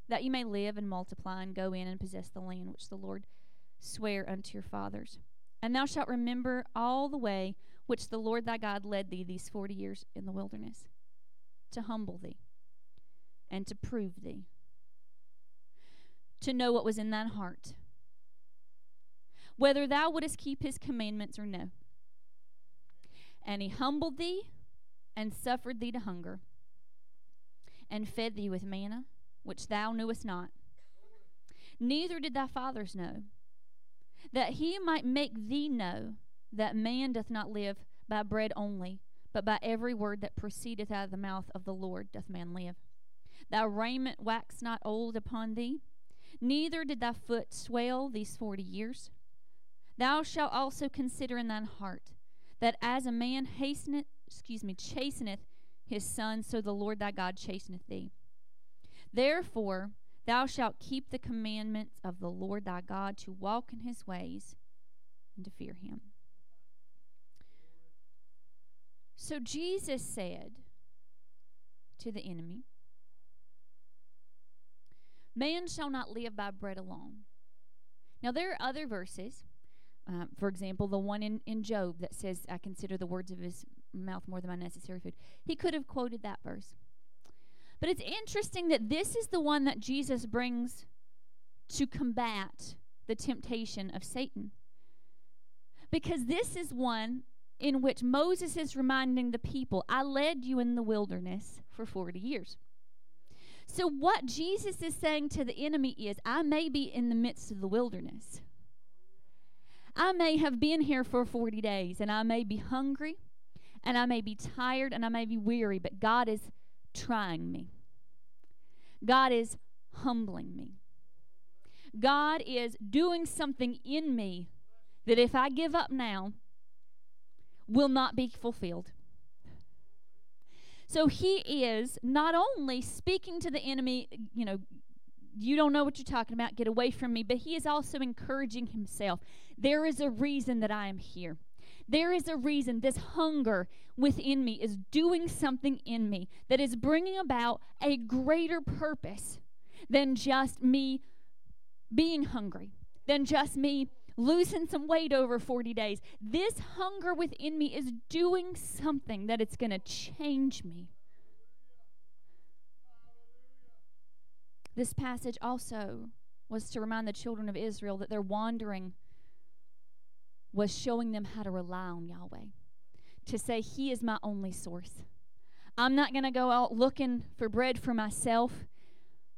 that you may live and multiply and go in and possess the land which the Lord sware unto your fathers. And thou shalt remember all the way which the Lord thy God led thee these forty years in the wilderness, to humble thee and to prove thee, to know what was in thine heart, whether thou wouldest keep his commandments or no. And he humbled thee and suffered thee to hunger, and fed thee with manna, which thou knewest not, neither did thy fathers know, that he might make thee know that man doth not live by bread only, but by every word that proceedeth out of the mouth of the Lord doth man live. Thy raiment waxed not old upon thee, neither did thy foot swell these forty years. Thou shalt also consider in thine heart that as a man hasteneth, excuse me, chasteneth his son, so the Lord thy God chasteneth thee. Therefore, thou shalt keep the commandments of the Lord thy God to walk in his ways and to fear him. So Jesus said to the enemy, Man shall not live by bread alone. Now, there are other verses. Um, for example, the one in, in Job that says, I consider the words of his mouth more than my necessary food. He could have quoted that verse. But it's interesting that this is the one that Jesus brings to combat the temptation of Satan. Because this is one in which Moses is reminding the people, I led you in the wilderness for 40 years. So, what Jesus is saying to the enemy is, I may be in the midst of the wilderness. I may have been here for 40 days, and I may be hungry, and I may be tired, and I may be weary, but God is trying me. God is humbling me. God is doing something in me that if I give up now, will not be fulfilled. So he is not only speaking to the enemy, you know, you don't know what you're talking about, get away from me, but he is also encouraging himself. There is a reason that I am here. There is a reason this hunger within me is doing something in me that is bringing about a greater purpose than just me being hungry, than just me losing some weight over 40 days. This hunger within me is doing something that it's going to change me. This passage also was to remind the children of Israel that their wandering was showing them how to rely on Yahweh, to say, He is my only source. I'm not going to go out looking for bread for myself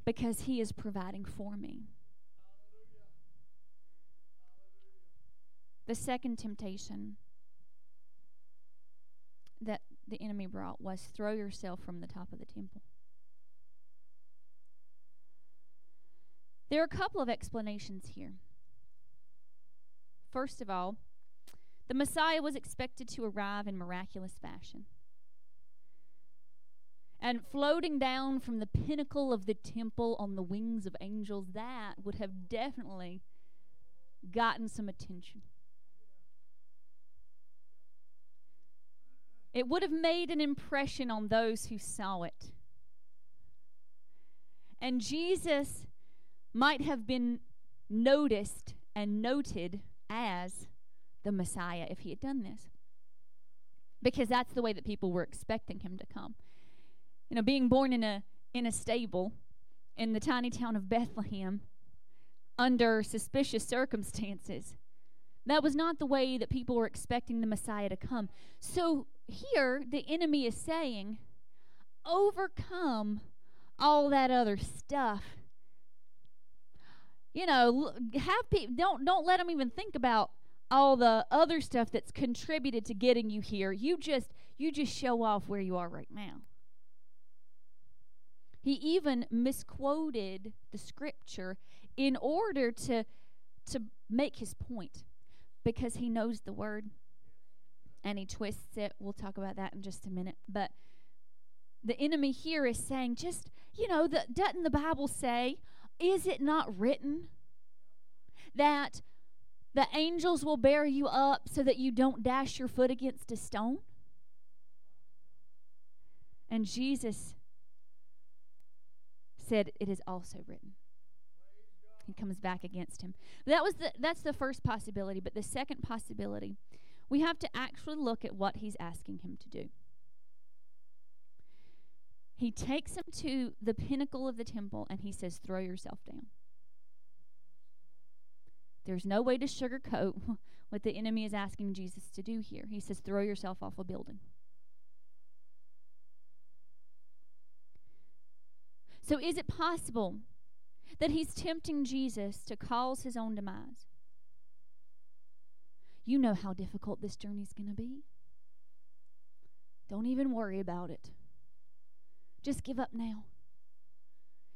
because He is providing for me. The second temptation that the enemy brought was throw yourself from the top of the temple. There are a couple of explanations here. First of all, the Messiah was expected to arrive in miraculous fashion. And floating down from the pinnacle of the temple on the wings of angels, that would have definitely gotten some attention. It would have made an impression on those who saw it. And Jesus might have been noticed and noted as the Messiah if he had done this. Because that's the way that people were expecting him to come. You know, being born in a in a stable in the tiny town of Bethlehem under suspicious circumstances. That was not the way that people were expecting the Messiah to come. So here the enemy is saying, overcome all that other stuff. You know, have people don't don't let them even think about all the other stuff that's contributed to getting you here. You just you just show off where you are right now. He even misquoted the scripture in order to to make his point because he knows the word and he twists it. We'll talk about that in just a minute. But the enemy here is saying, just, you know, the, doesn't the Bible say, is it not written that the angels will bear you up so that you don't dash your foot against a stone? And Jesus said, It is also written. He comes back against him. That was the that's the first possibility, but the second possibility, we have to actually look at what he's asking him to do. He takes him to the pinnacle of the temple and he says, Throw yourself down. There's no way to sugarcoat what the enemy is asking Jesus to do here. He says, throw yourself off a building. So, is it possible that he's tempting Jesus to cause his own demise? You know how difficult this journey's going to be. Don't even worry about it. Just give up now.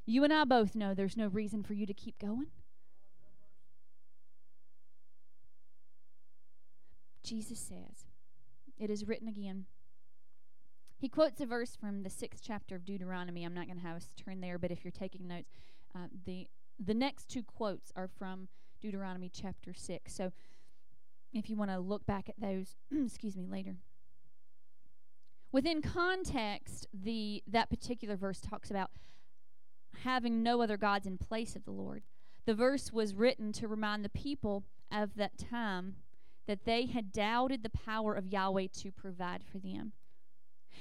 You and I both know there's no reason for you to keep going. Jesus says, It is written again. He quotes a verse from the sixth chapter of Deuteronomy. I'm not going to have us turn there, but if you're taking notes, uh, the the next two quotes are from Deuteronomy chapter six. So if you want to look back at those, excuse me, later. Within context, the that particular verse talks about having no other gods in place of the Lord. The verse was written to remind the people of that time that they had doubted the power of Yahweh to provide for them.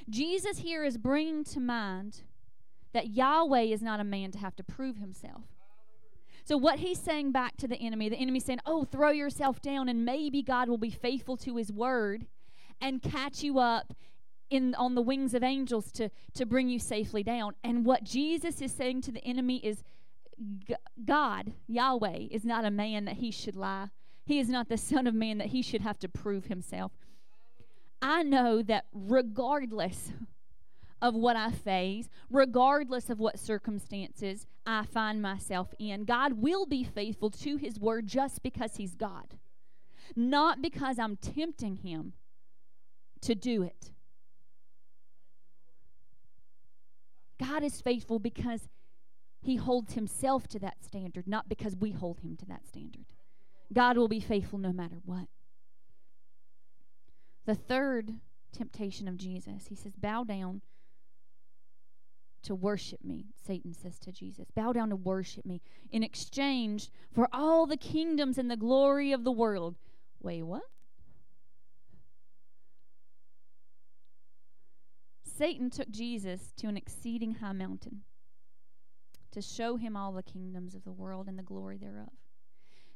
Jesus here is bringing to mind that Yahweh is not a man to have to prove himself. So, what he's saying back to the enemy, the enemy saying, Oh, throw yourself down, and maybe God will be faithful to his word and catch you up in on the wings of angels to, to bring you safely down. And what Jesus is saying to the enemy is, God, Yahweh, is not a man that he should lie. He is not the Son of Man that he should have to prove himself. I know that regardless of what I face, regardless of what circumstances I find myself in, God will be faithful to His word just because He's God, not because I'm tempting Him to do it. God is faithful because He holds Himself to that standard, not because we hold Him to that standard. God will be faithful no matter what. The third temptation of Jesus, He says, Bow down to worship me, Satan says to Jesus. Bow down to worship me in exchange for all the kingdoms and the glory of the world. Wait, what? Satan took Jesus to an exceeding high mountain to show him all the kingdoms of the world and the glory thereof.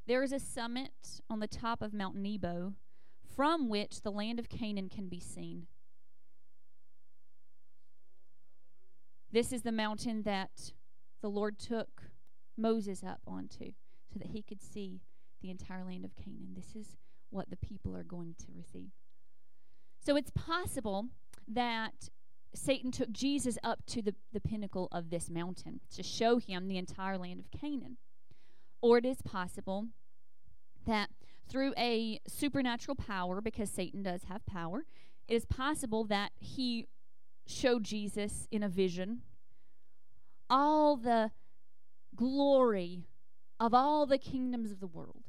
There is a summit on the top of Mount Nebo from which the land of Canaan can be seen. This is the mountain that the Lord took Moses up onto so that he could see the entire land of Canaan. This is what the people are going to receive. So it's possible that Satan took Jesus up to the, the pinnacle of this mountain to show him the entire land of Canaan. Or it is possible that through a supernatural power, because Satan does have power, it is possible that he showed Jesus in a vision all the glory of all the kingdoms of the world.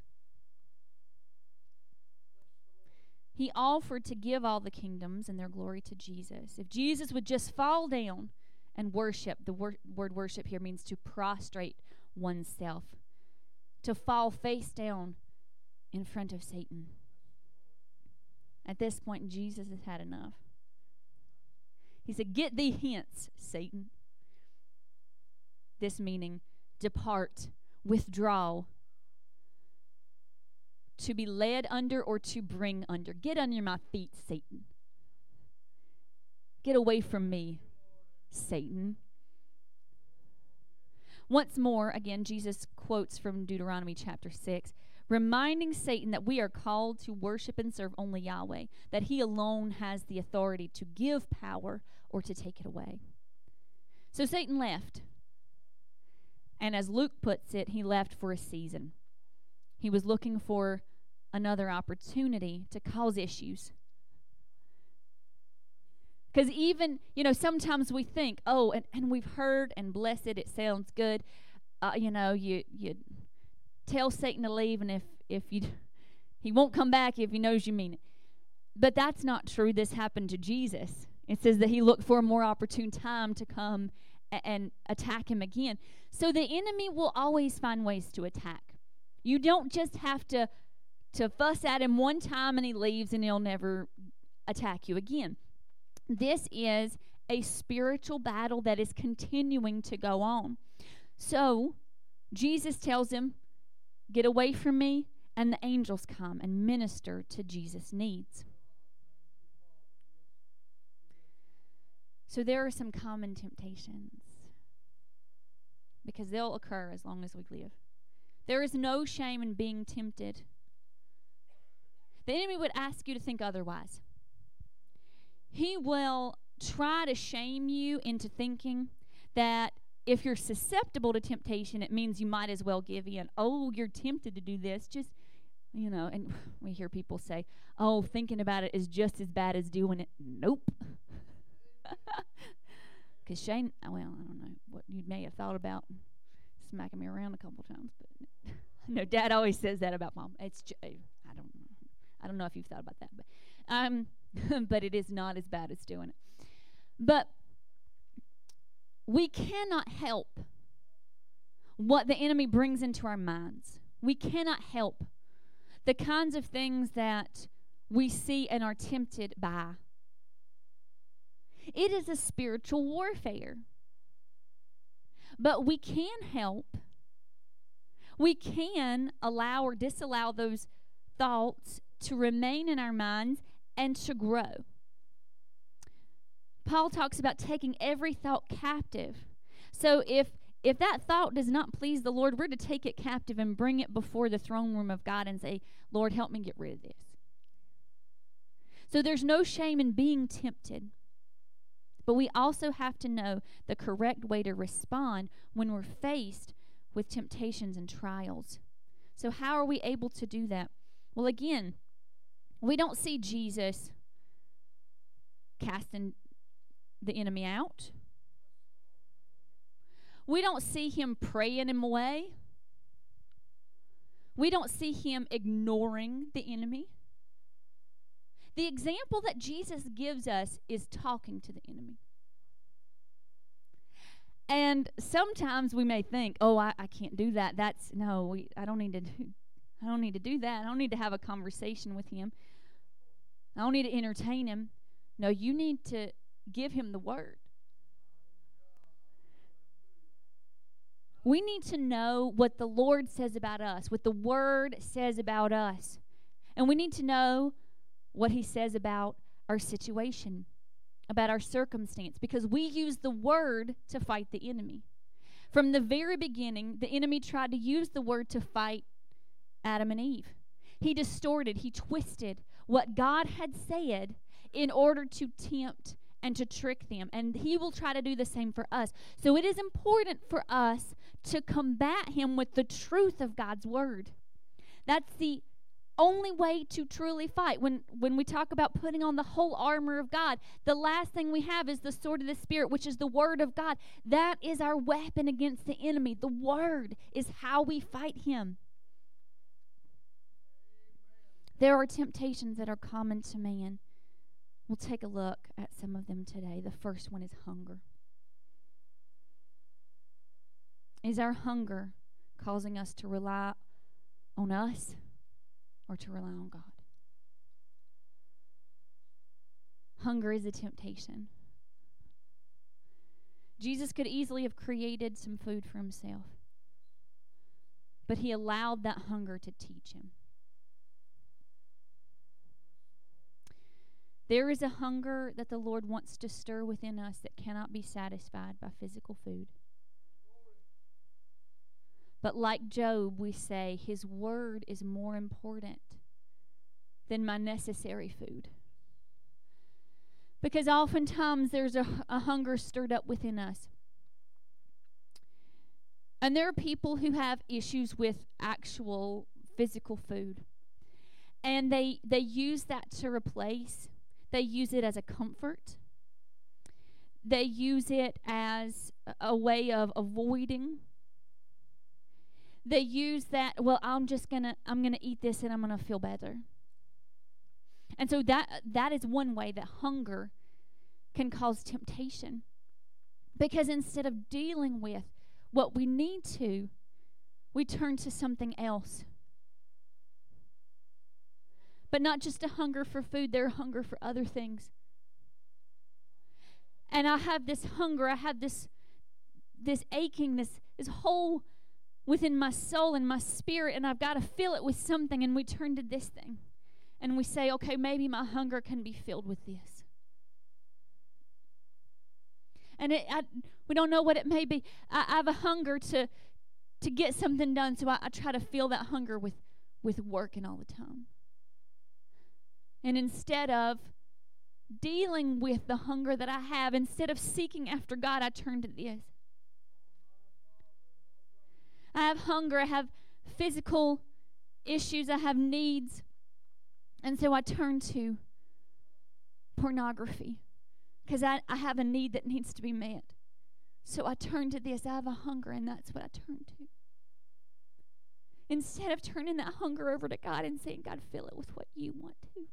He offered to give all the kingdoms and their glory to Jesus. If Jesus would just fall down and worship, the wor- word worship here means to prostrate oneself, to fall face down in front of Satan. At this point, Jesus has had enough. He said, Get thee hence, Satan. This meaning, depart, withdraw, to be led under or to bring under. Get under my feet, Satan. Get away from me, Satan. Once more, again, Jesus quotes from Deuteronomy chapter 6, reminding Satan that we are called to worship and serve only Yahweh, that he alone has the authority to give power or to take it away. So Satan left. And as Luke puts it, he left for a season. He was looking for another opportunity to cause issues. Because even, you know, sometimes we think, oh, and, and we've heard and blessed, it sounds good. Uh, you know, you you tell Satan to leave, and if if you he won't come back if he knows you mean it. But that's not true. This happened to Jesus. It says that he looked for a more opportune time to come and attack him again. So the enemy will always find ways to attack. You don't just have to to fuss at him one time and he leaves and he'll never attack you again. This is a spiritual battle that is continuing to go on. So, Jesus tells him, Get away from me, and the angels come and minister to Jesus' needs. So, there are some common temptations because they'll occur as long as we live. There is no shame in being tempted. The enemy would ask you to think otherwise. He will try to shame you into thinking that if you're susceptible to temptation, it means you might as well give in. Oh, you're tempted to do this. Just, you know, and we hear people say, oh, thinking about it is just as bad as doing it. Nope. Because Shane, well, I don't know what you may have thought about smacking me around a couple times, but no, Dad always says that about Mom. It's I don't know. I don't know if you've thought about that, but um, but it is not as bad as doing it. But we cannot help what the enemy brings into our minds. We cannot help the kinds of things that we see and are tempted by. It is a spiritual warfare. But we can help. We can allow or disallow those thoughts to remain in our minds and to grow. Paul talks about taking every thought captive. So if if that thought does not please the Lord, we're to take it captive and bring it before the throne room of God and say, "Lord, help me get rid of this." So there's no shame in being tempted. But we also have to know the correct way to respond when we're faced with temptations and trials. So how are we able to do that? Well, again, we don't see Jesus casting the enemy out. We don't see him praying him away. We don't see him ignoring the enemy. The example that Jesus gives us is talking to the enemy. And sometimes we may think, "Oh, I, I can't do that. That's no, we, I don't need to do, I don't need to do that. I don't need to have a conversation with him. I don't need to entertain him." No, you need to give him the word. We need to know what the Lord says about us, what the word says about us. And we need to know what he says about our situation, about our circumstance, because we use the word to fight the enemy. From the very beginning, the enemy tried to use the word to fight Adam and Eve. He distorted, he twisted what God had said in order to tempt and to trick them. And he will try to do the same for us. So it is important for us to combat him with the truth of God's word. That's the only way to truly fight. When when we talk about putting on the whole armor of God, the last thing we have is the sword of the spirit, which is the word of God. That is our weapon against the enemy. The word is how we fight him. There are temptations that are common to man. We'll take a look at some of them today. The first one is hunger. Is our hunger causing us to rely on us or to rely on God? Hunger is a temptation. Jesus could easily have created some food for himself, but he allowed that hunger to teach him. There is a hunger that the Lord wants to stir within us that cannot be satisfied by physical food. But like Job, we say, His word is more important than my necessary food. Because oftentimes there's a, a hunger stirred up within us. And there are people who have issues with actual physical food. And they, they use that to replace they use it as a comfort. They use it as a way of avoiding. They use that, well, I'm just going to I'm going to eat this and I'm going to feel better. And so that that is one way that hunger can cause temptation. Because instead of dealing with what we need to, we turn to something else but not just a hunger for food, they're a hunger for other things. And I have this hunger, I have this this aching, this this hole within my soul and my spirit, and I've got to fill it with something, and we turn to this thing. And we say, okay, maybe my hunger can be filled with this. and it, I, we don't know what it may be. I, I have a hunger to to get something done, so I, I try to fill that hunger with with working all the time. And instead of dealing with the hunger that I have, instead of seeking after God, I turn to this. I have hunger, I have physical issues, I have needs. And so I turn to pornography because I, I have a need that needs to be met. So I turn to this. I have a hunger, and that's what I turn to. Instead of turning that hunger over to God and saying, God, fill it with what you want to.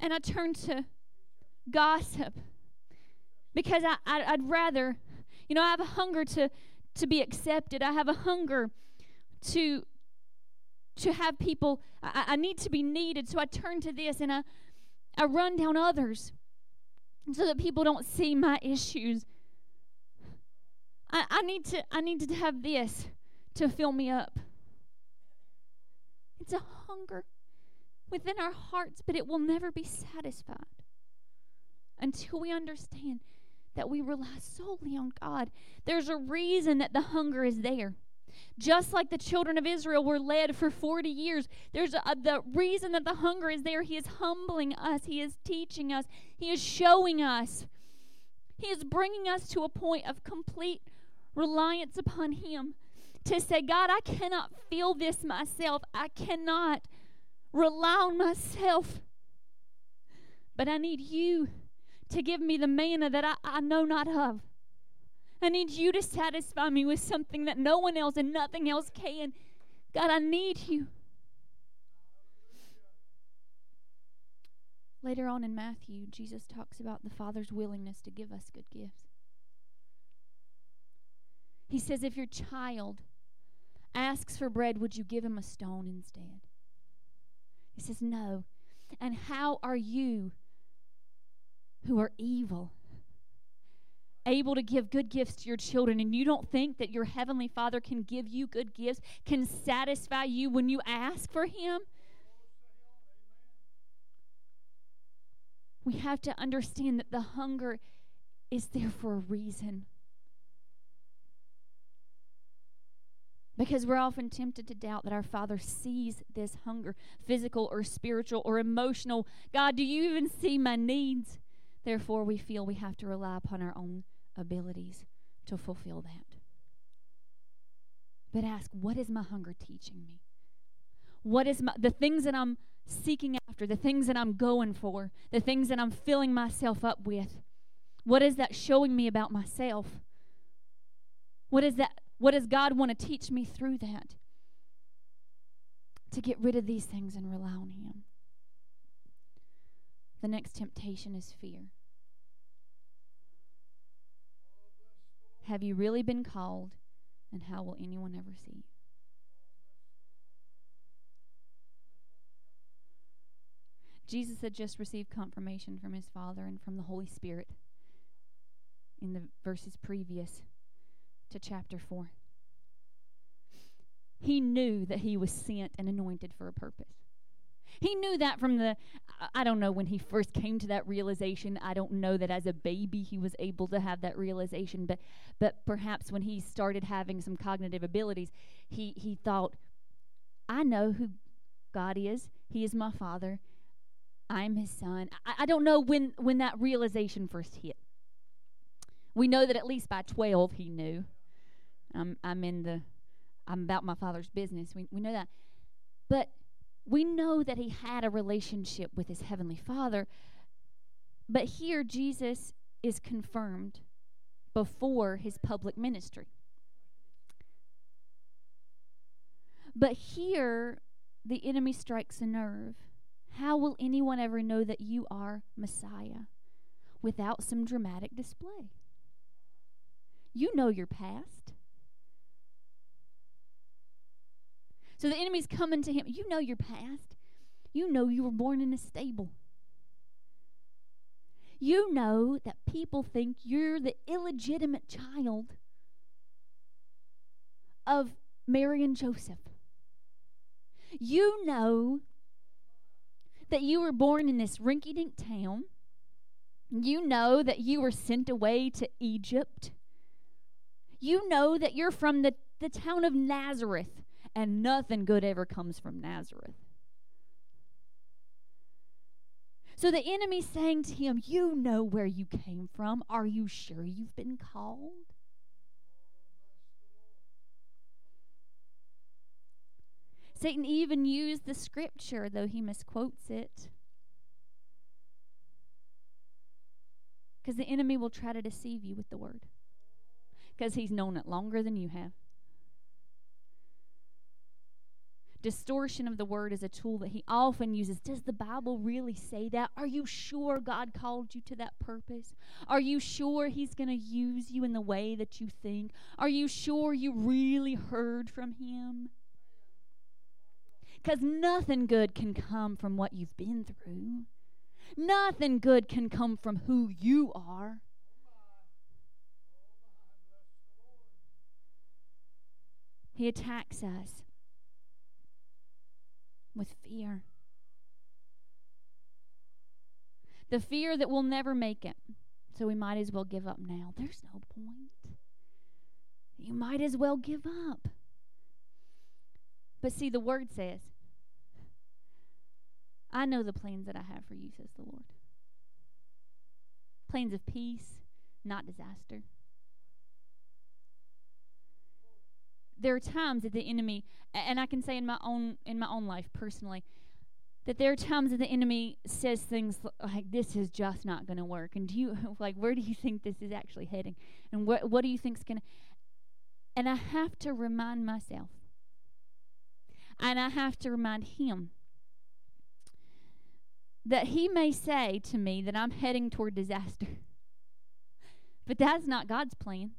And I turn to gossip because I, I, would rather, you know, I have a hunger to, to be accepted. I have a hunger to to have people I, I need to be needed so i turn to this and i i run down others so that people don't see my issues I, I need to I need to have this to fill me up. It's a hunger within our hearts, but it will never be satisfied until we understand that we rely solely on God. There's a reason that the hunger is there. Just like the children of Israel were led for 40 years, there's a, the reason that the hunger is there. He is humbling us, He is teaching us, He is showing us, He is bringing us to a point of complete reliance upon Him to say, God, I cannot feel this myself. I cannot rely on myself. But I need you to give me the manna that I, I know not of. I need you to satisfy me with something that no one else and nothing else can. God, I need you. Later on in Matthew, Jesus talks about the Father's willingness to give us good gifts. He says, If your child asks for bread, would you give him a stone instead? He says, No. And how are you, who are evil, able to give good gifts to your children, and you don't think that your heavenly Father can give you good gifts, can satisfy you when you ask for Him? We have to understand that the hunger is there for a reason. Because we're often tempted to doubt that our Father sees this hunger, physical or spiritual or emotional. God, do you even see my needs? Therefore, we feel we have to rely upon our own abilities to fulfill that. But ask, what is my hunger teaching me? What is my the things that I'm seeking after, the things that I'm going for, the things that I'm filling myself up with? What is that showing me about myself? What is that what does God want to teach me through that? To get rid of these things and rely on Him. The next temptation is fear. Have you really been called, and how will anyone ever see? Jesus had just received confirmation from his Father and from the Holy Spirit in the verses previous to chapter 4. He knew that he was sent and anointed for a purpose. He knew that from the, I don't know when he first came to that realization. I don't know that as a baby he was able to have that realization, but, but perhaps when he started having some cognitive abilities, he, he thought, I know who God is. He is my father. I'm his son. I, I don't know when, when that realization first hit. We know that at least by 12 he knew. I'm, I'm in the, I'm about my father's business. We, we know that. But we know that he had a relationship with his heavenly father. But here, Jesus is confirmed before his public ministry. But here, the enemy strikes a nerve. How will anyone ever know that you are Messiah without some dramatic display? You know your past. So the enemy's coming to him. You know your past. You know you were born in a stable. You know that people think you're the illegitimate child of Mary and Joseph. You know that you were born in this rinky dink town. You know that you were sent away to Egypt. You know that you're from the, the town of Nazareth, and nothing good ever comes from Nazareth. So the enemy's saying to him, You know where you came from. Are you sure you've been called? Satan even used the scripture, though he misquotes it. Because the enemy will try to deceive you with the word. Because he's known it longer than you have. Distortion of the word is a tool that he often uses. Does the Bible really say that? Are you sure God called you to that purpose? Are you sure he's going to use you in the way that you think? Are you sure you really heard from him? Because nothing good can come from what you've been through. Nothing good can come from who you are. He attacks us with fear. The fear that we'll never make it. So we might as well give up now. There's no point. You might as well give up. But see, the word says, I know the plans that I have for you, says the Lord. Plans of peace, not disaster. There are times that the enemy, and I can say in my own in my own life personally, that there are times that the enemy says things like, "This is just not going to work," and do you like, where do you think this is actually heading, and what what do you think's going to? And I have to remind myself, and I have to remind him that he may say to me that I'm heading toward disaster. But that's not God's plan.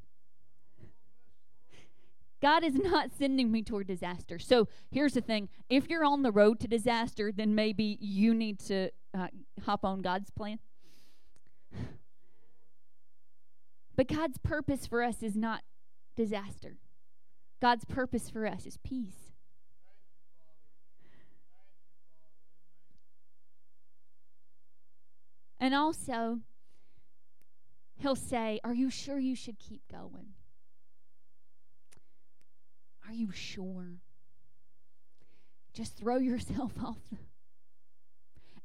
God is not sending me toward disaster. So here's the thing if you're on the road to disaster, then maybe you need to uh, hop on God's plan. But God's purpose for us is not disaster, God's purpose for us is peace. And also, he'll say, Are you sure you should keep going? Are you sure? Just throw yourself off. The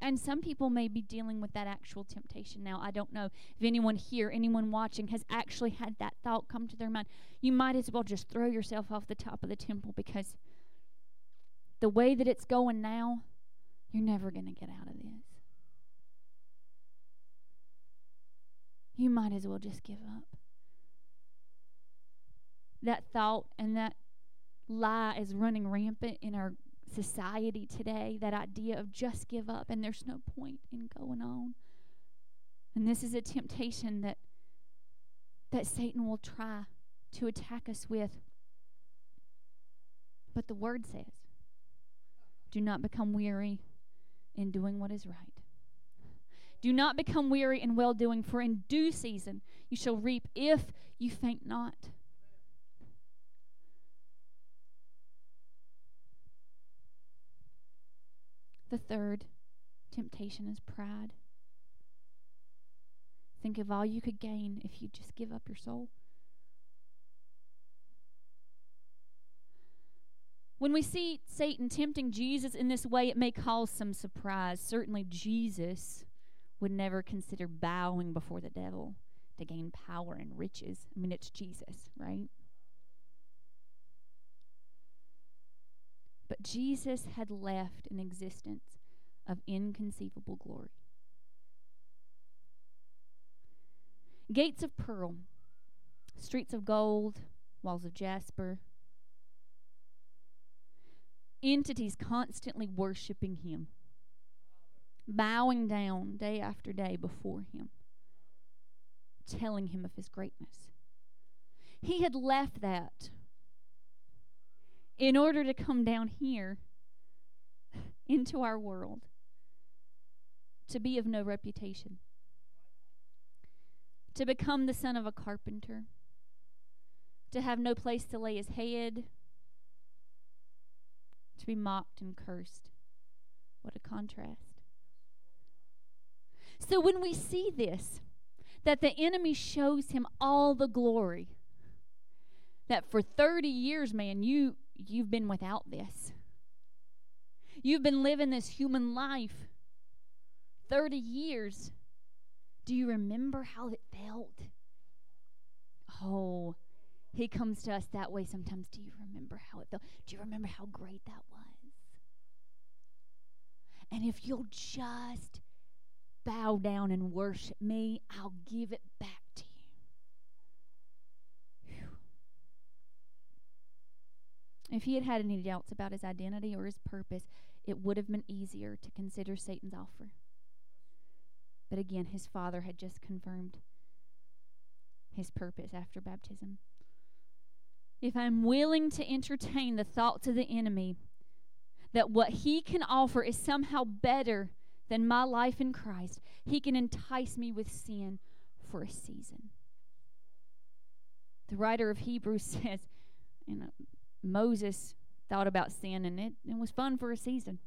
and some people may be dealing with that actual temptation now. I don't know if anyone here, anyone watching, has actually had that thought come to their mind. You might as well just throw yourself off the top of the temple because the way that it's going now, you're never going to get out of this. You might as well just give up. That thought and that lie is running rampant in our society today. That idea of just give up and there's no point in going on. And this is a temptation that that Satan will try to attack us with. But the word says, do not become weary in doing what is right. Do not become weary in well doing, for in due season you shall reap if you faint not. The third temptation is pride. Think of all you could gain if you just give up your soul. When we see Satan tempting Jesus in this way, it may cause some surprise. Certainly, Jesus would never consider bowing before the devil to gain power and riches. I mean, it's Jesus, right? But Jesus had left an existence of inconceivable glory. Gates of pearl, streets of gold, walls of jasper, entities constantly worshiping him, bowing down day after day before him, telling him of his greatness. He had left that in order to come down here into our world to be of no reputation, to become the son of a carpenter, to have no place to lay his head, to be mocked and cursed. What a contrast. So when we see this, that the enemy shows him all the glory, that for 30 years, man, you you've been without this. You've been living this human life 30 years. Do you remember how it felt? Oh, he comes to us that way sometimes. Do you remember how it felt? Do you remember how great that was? And if you'll just bow down and worship me, I'll give it back to you. Whew. If he had had any doubts about his identity or his purpose, it would have been easier to consider Satan's offer. But again, his father had just confirmed his purpose after baptism. If I'm willing to entertain the thoughts of the enemy that what he can offer is somehow better than my life in Christ, he can entice me with sin for a season. The writer of Hebrews says, you uh, know, Moses thought about sin and it, it was fun for a season.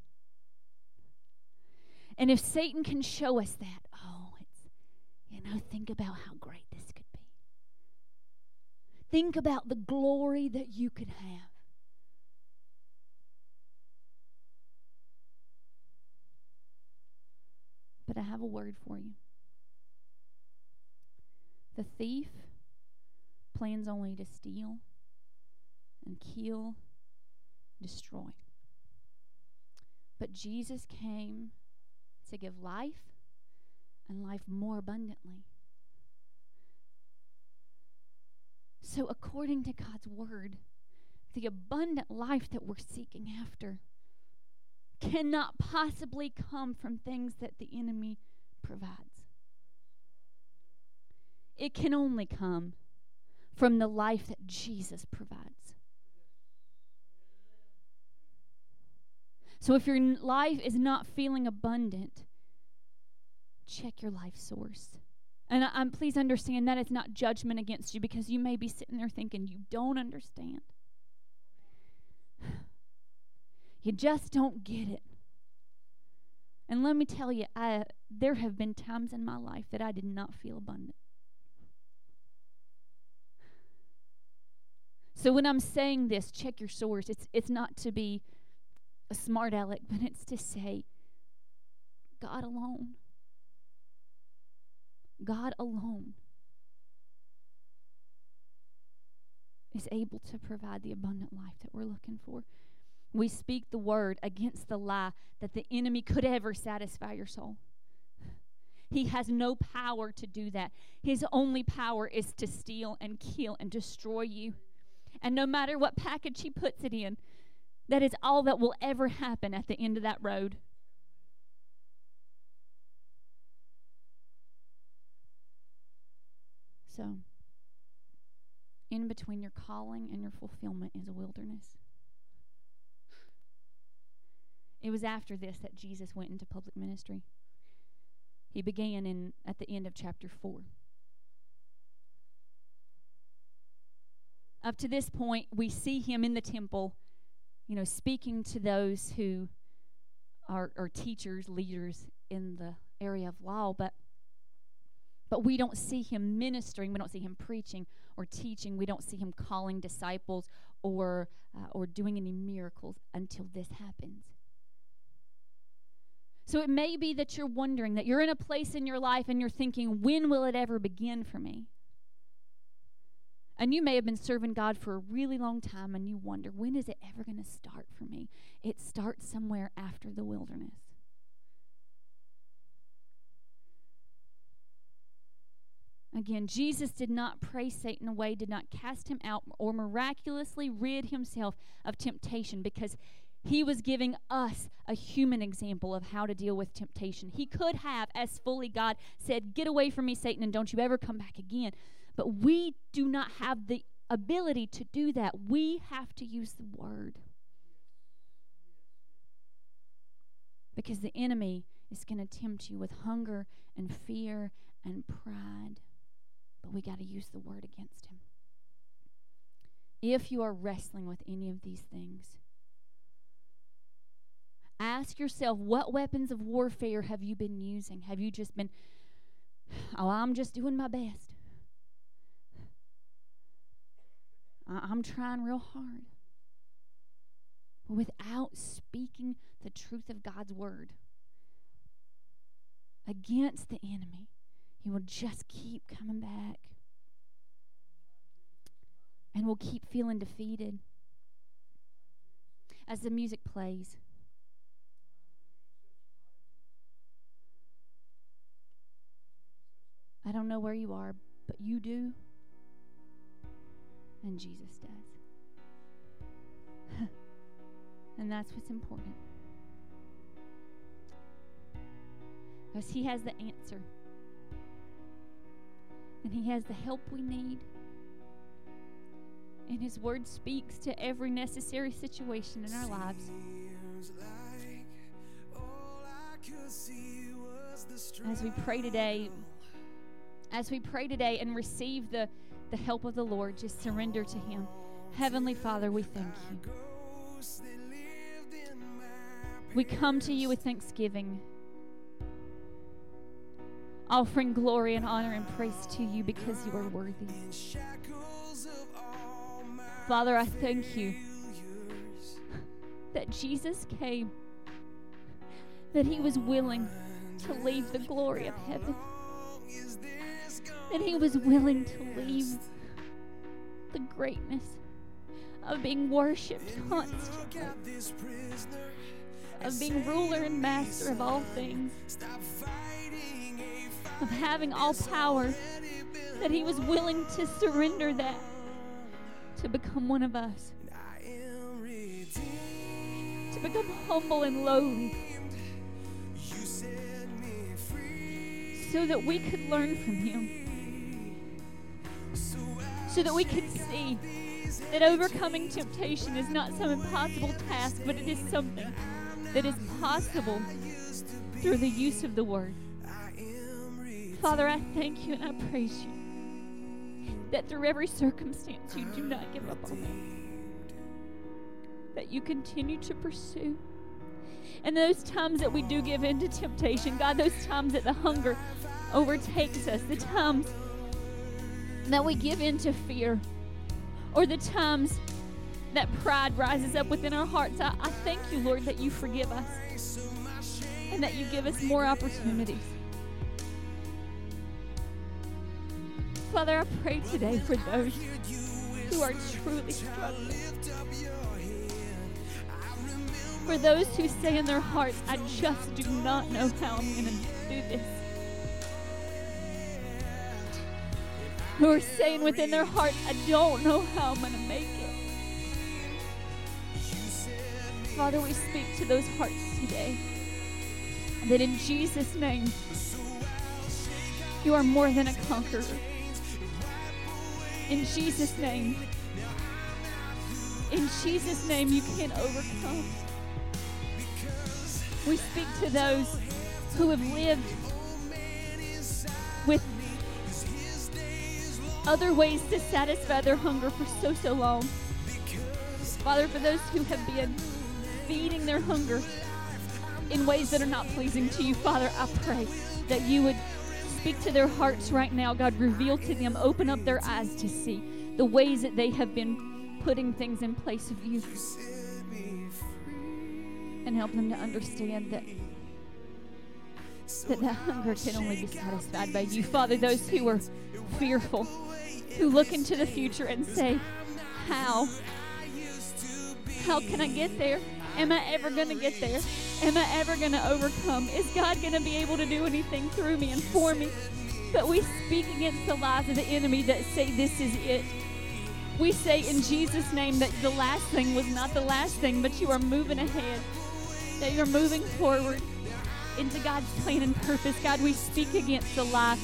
And if Satan can show us that, oh, it's, you know, think about how great this could be. Think about the glory that you could have. But I have a word for you. The thief plans only to steal and kill, destroy. But Jesus came to give life and life more abundantly. So, according to God's word, the abundant life that we're seeking after cannot possibly come from things that the enemy provides. It can only come from the life that Jesus provides. So if your life is not feeling abundant, check your life source. And I, am please understand that it's not judgment against you because you may be sitting there thinking you don't understand. You just don't get it. And let me tell you, I, there have been times in my life that I did not feel abundant. So when I'm saying this, check your source. It's it's not to be a smart aleck, but it's to say God alone. God alone is able to provide the abundant life that we're looking for. We speak the word against the lie that the enemy could ever satisfy your soul. He has no power to do that. His only power is to steal and kill and destroy you. And no matter what package he puts it in, that is all that will ever happen at the end of that road. So, in between your calling and your fulfillment is a wilderness. It was after this that Jesus went into public ministry. He began in at the end of chapter 4. Up to this point, we see him in the temple, you know, speaking to those who are, are teachers, leaders in the area of law, but but we don't see him ministering. We don't see him preaching or teaching. We don't see him calling disciples or uh, or doing any miracles until this happens. So it may be that you're wondering that you're in a place in your life and you're thinking, when will it ever begin for me? And you may have been serving God for a really long time and you wonder, when is it ever going to start for me? It starts somewhere after the wilderness. Again, Jesus did not pray Satan away, did not cast him out, or miraculously rid himself of temptation because he was giving us a human example of how to deal with temptation. He could have, as fully God, said, Get away from me, Satan, and don't you ever come back again. But we do not have the ability to do that. We have to use the word. Because the enemy is going to tempt you with hunger and fear and pride. But we got to use the word against him. If you are wrestling with any of these things, Ask yourself what weapons of warfare have you been using? Have you just been, oh, I'm just doing my best? I- Uh, I'm trying real hard. But without speaking the truth of God's word against the enemy, he will just keep coming back. And we'll keep feeling defeated. As the music plays, I don't know where you are, but you do. And Jesus does. and that's what's important. Because He has the answer. And He has the help we need. And His Word speaks to every necessary situation in our lives. Seems like all I could see was the As we pray today, as we pray today and receive the, the help of the Lord, just surrender to Him. Heavenly Father, we thank you. We come to you with thanksgiving, offering glory and honor and praise to you because you are worthy. Father, I thank you that Jesus came, that he was willing to leave the glory of heaven, that he was willing to leave the greatness of being worshiped constantly, got this prisoner? of being ruler and master of all things, Stop fighting a of having all power, that he was willing to surrender that to become one of us, I am redeemed. to become humble and lowly, You set me free. so that we could learn from him. So that we can see that overcoming temptation is not some impossible task, but it is something that is possible through the use of the Word. Father, I thank you and I praise you that through every circumstance you do not give up on me, that you continue to pursue. And those times that we do give in to temptation, God, those times that the hunger overtakes us, the times that we give in to fear, or the times that pride rises up within our hearts, I, I thank you, Lord, that you forgive us and that you give us more opportunities. Father, I pray today for those who are truly struggling. For those who say in their hearts, I just do not know how I'm going to do this. Who are saying within their heart, I don't know how I'm going to make it. Father, we speak to those hearts today. That in Jesus' name, you are more than a conqueror. In Jesus' name, in Jesus' name, you can overcome. We speak to those who have lived with other ways to satisfy their hunger for so, so long. Father, for those who have been feeding their hunger in ways that are not pleasing to you, Father, I pray that you would speak to their hearts right now. God, reveal to them, open up their eyes to see the ways that they have been putting things in place of you. And help them to understand that that that hunger can only be satisfied by you. Father, those who are fearful, who look into the future and say, How? How can I get there? Am I ever going to get there? Am I ever going to overcome? Is God going to be able to do anything through me and for me? But we speak against the lies of the enemy that say this is it. We say in Jesus' name that the last thing was not the last thing, but you are moving ahead, that you're moving forward into God's plan and purpose. God, we speak against the lie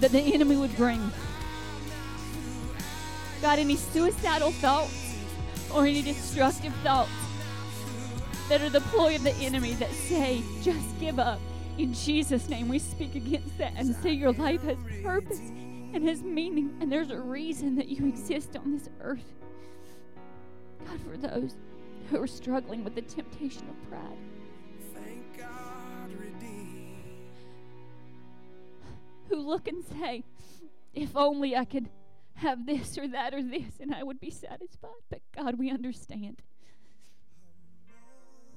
that the enemy would bring. God, any suicidal thoughts or any destructive thoughts that are the ploy of the enemy that say, just give up. In Jesus' name, we speak against that and say your life has purpose and has meaning, and there's a reason that you exist on this earth. God, for those who are struggling with the temptation of pride, look and say, if only I could have this or that or this and I would be satisfied. But God, we understand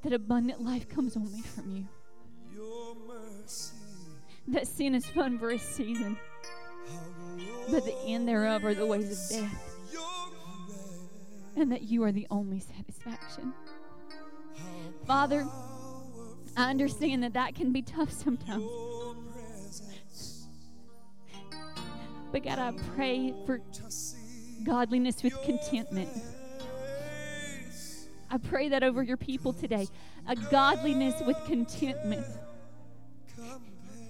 that abundant life comes only from you. That sin is fun for a season, but the end thereof are the ways of death, and that you are the only satisfaction. Father, I understand that that can be tough sometimes. But God, I pray for godliness with contentment. I pray that over your people today, a godliness with contentment.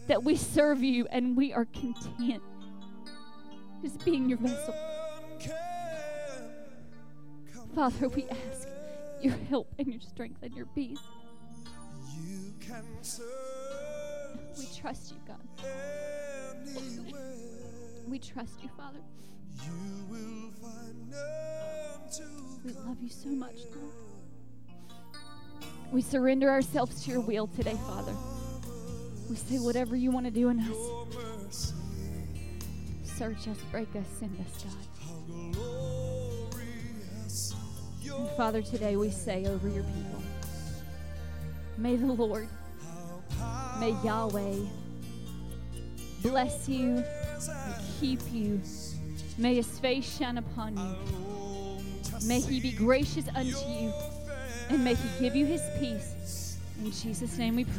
That we serve you and we are content just being your vessel. Father, we ask your help and your strength and your peace. You can search We trust you, God. We trust you, Father. You will find none to We love you so much, Lord. We surrender ourselves to your will today, Father. We say whatever you want to do in us. Search us, break us, send us, God. How glorious your And Father, today we say over your people, may the Lord, may Yahweh bless you keep you. May his face shine upon you. May he be gracious unto you. And may he give you his peace. In Jesus' name we pray.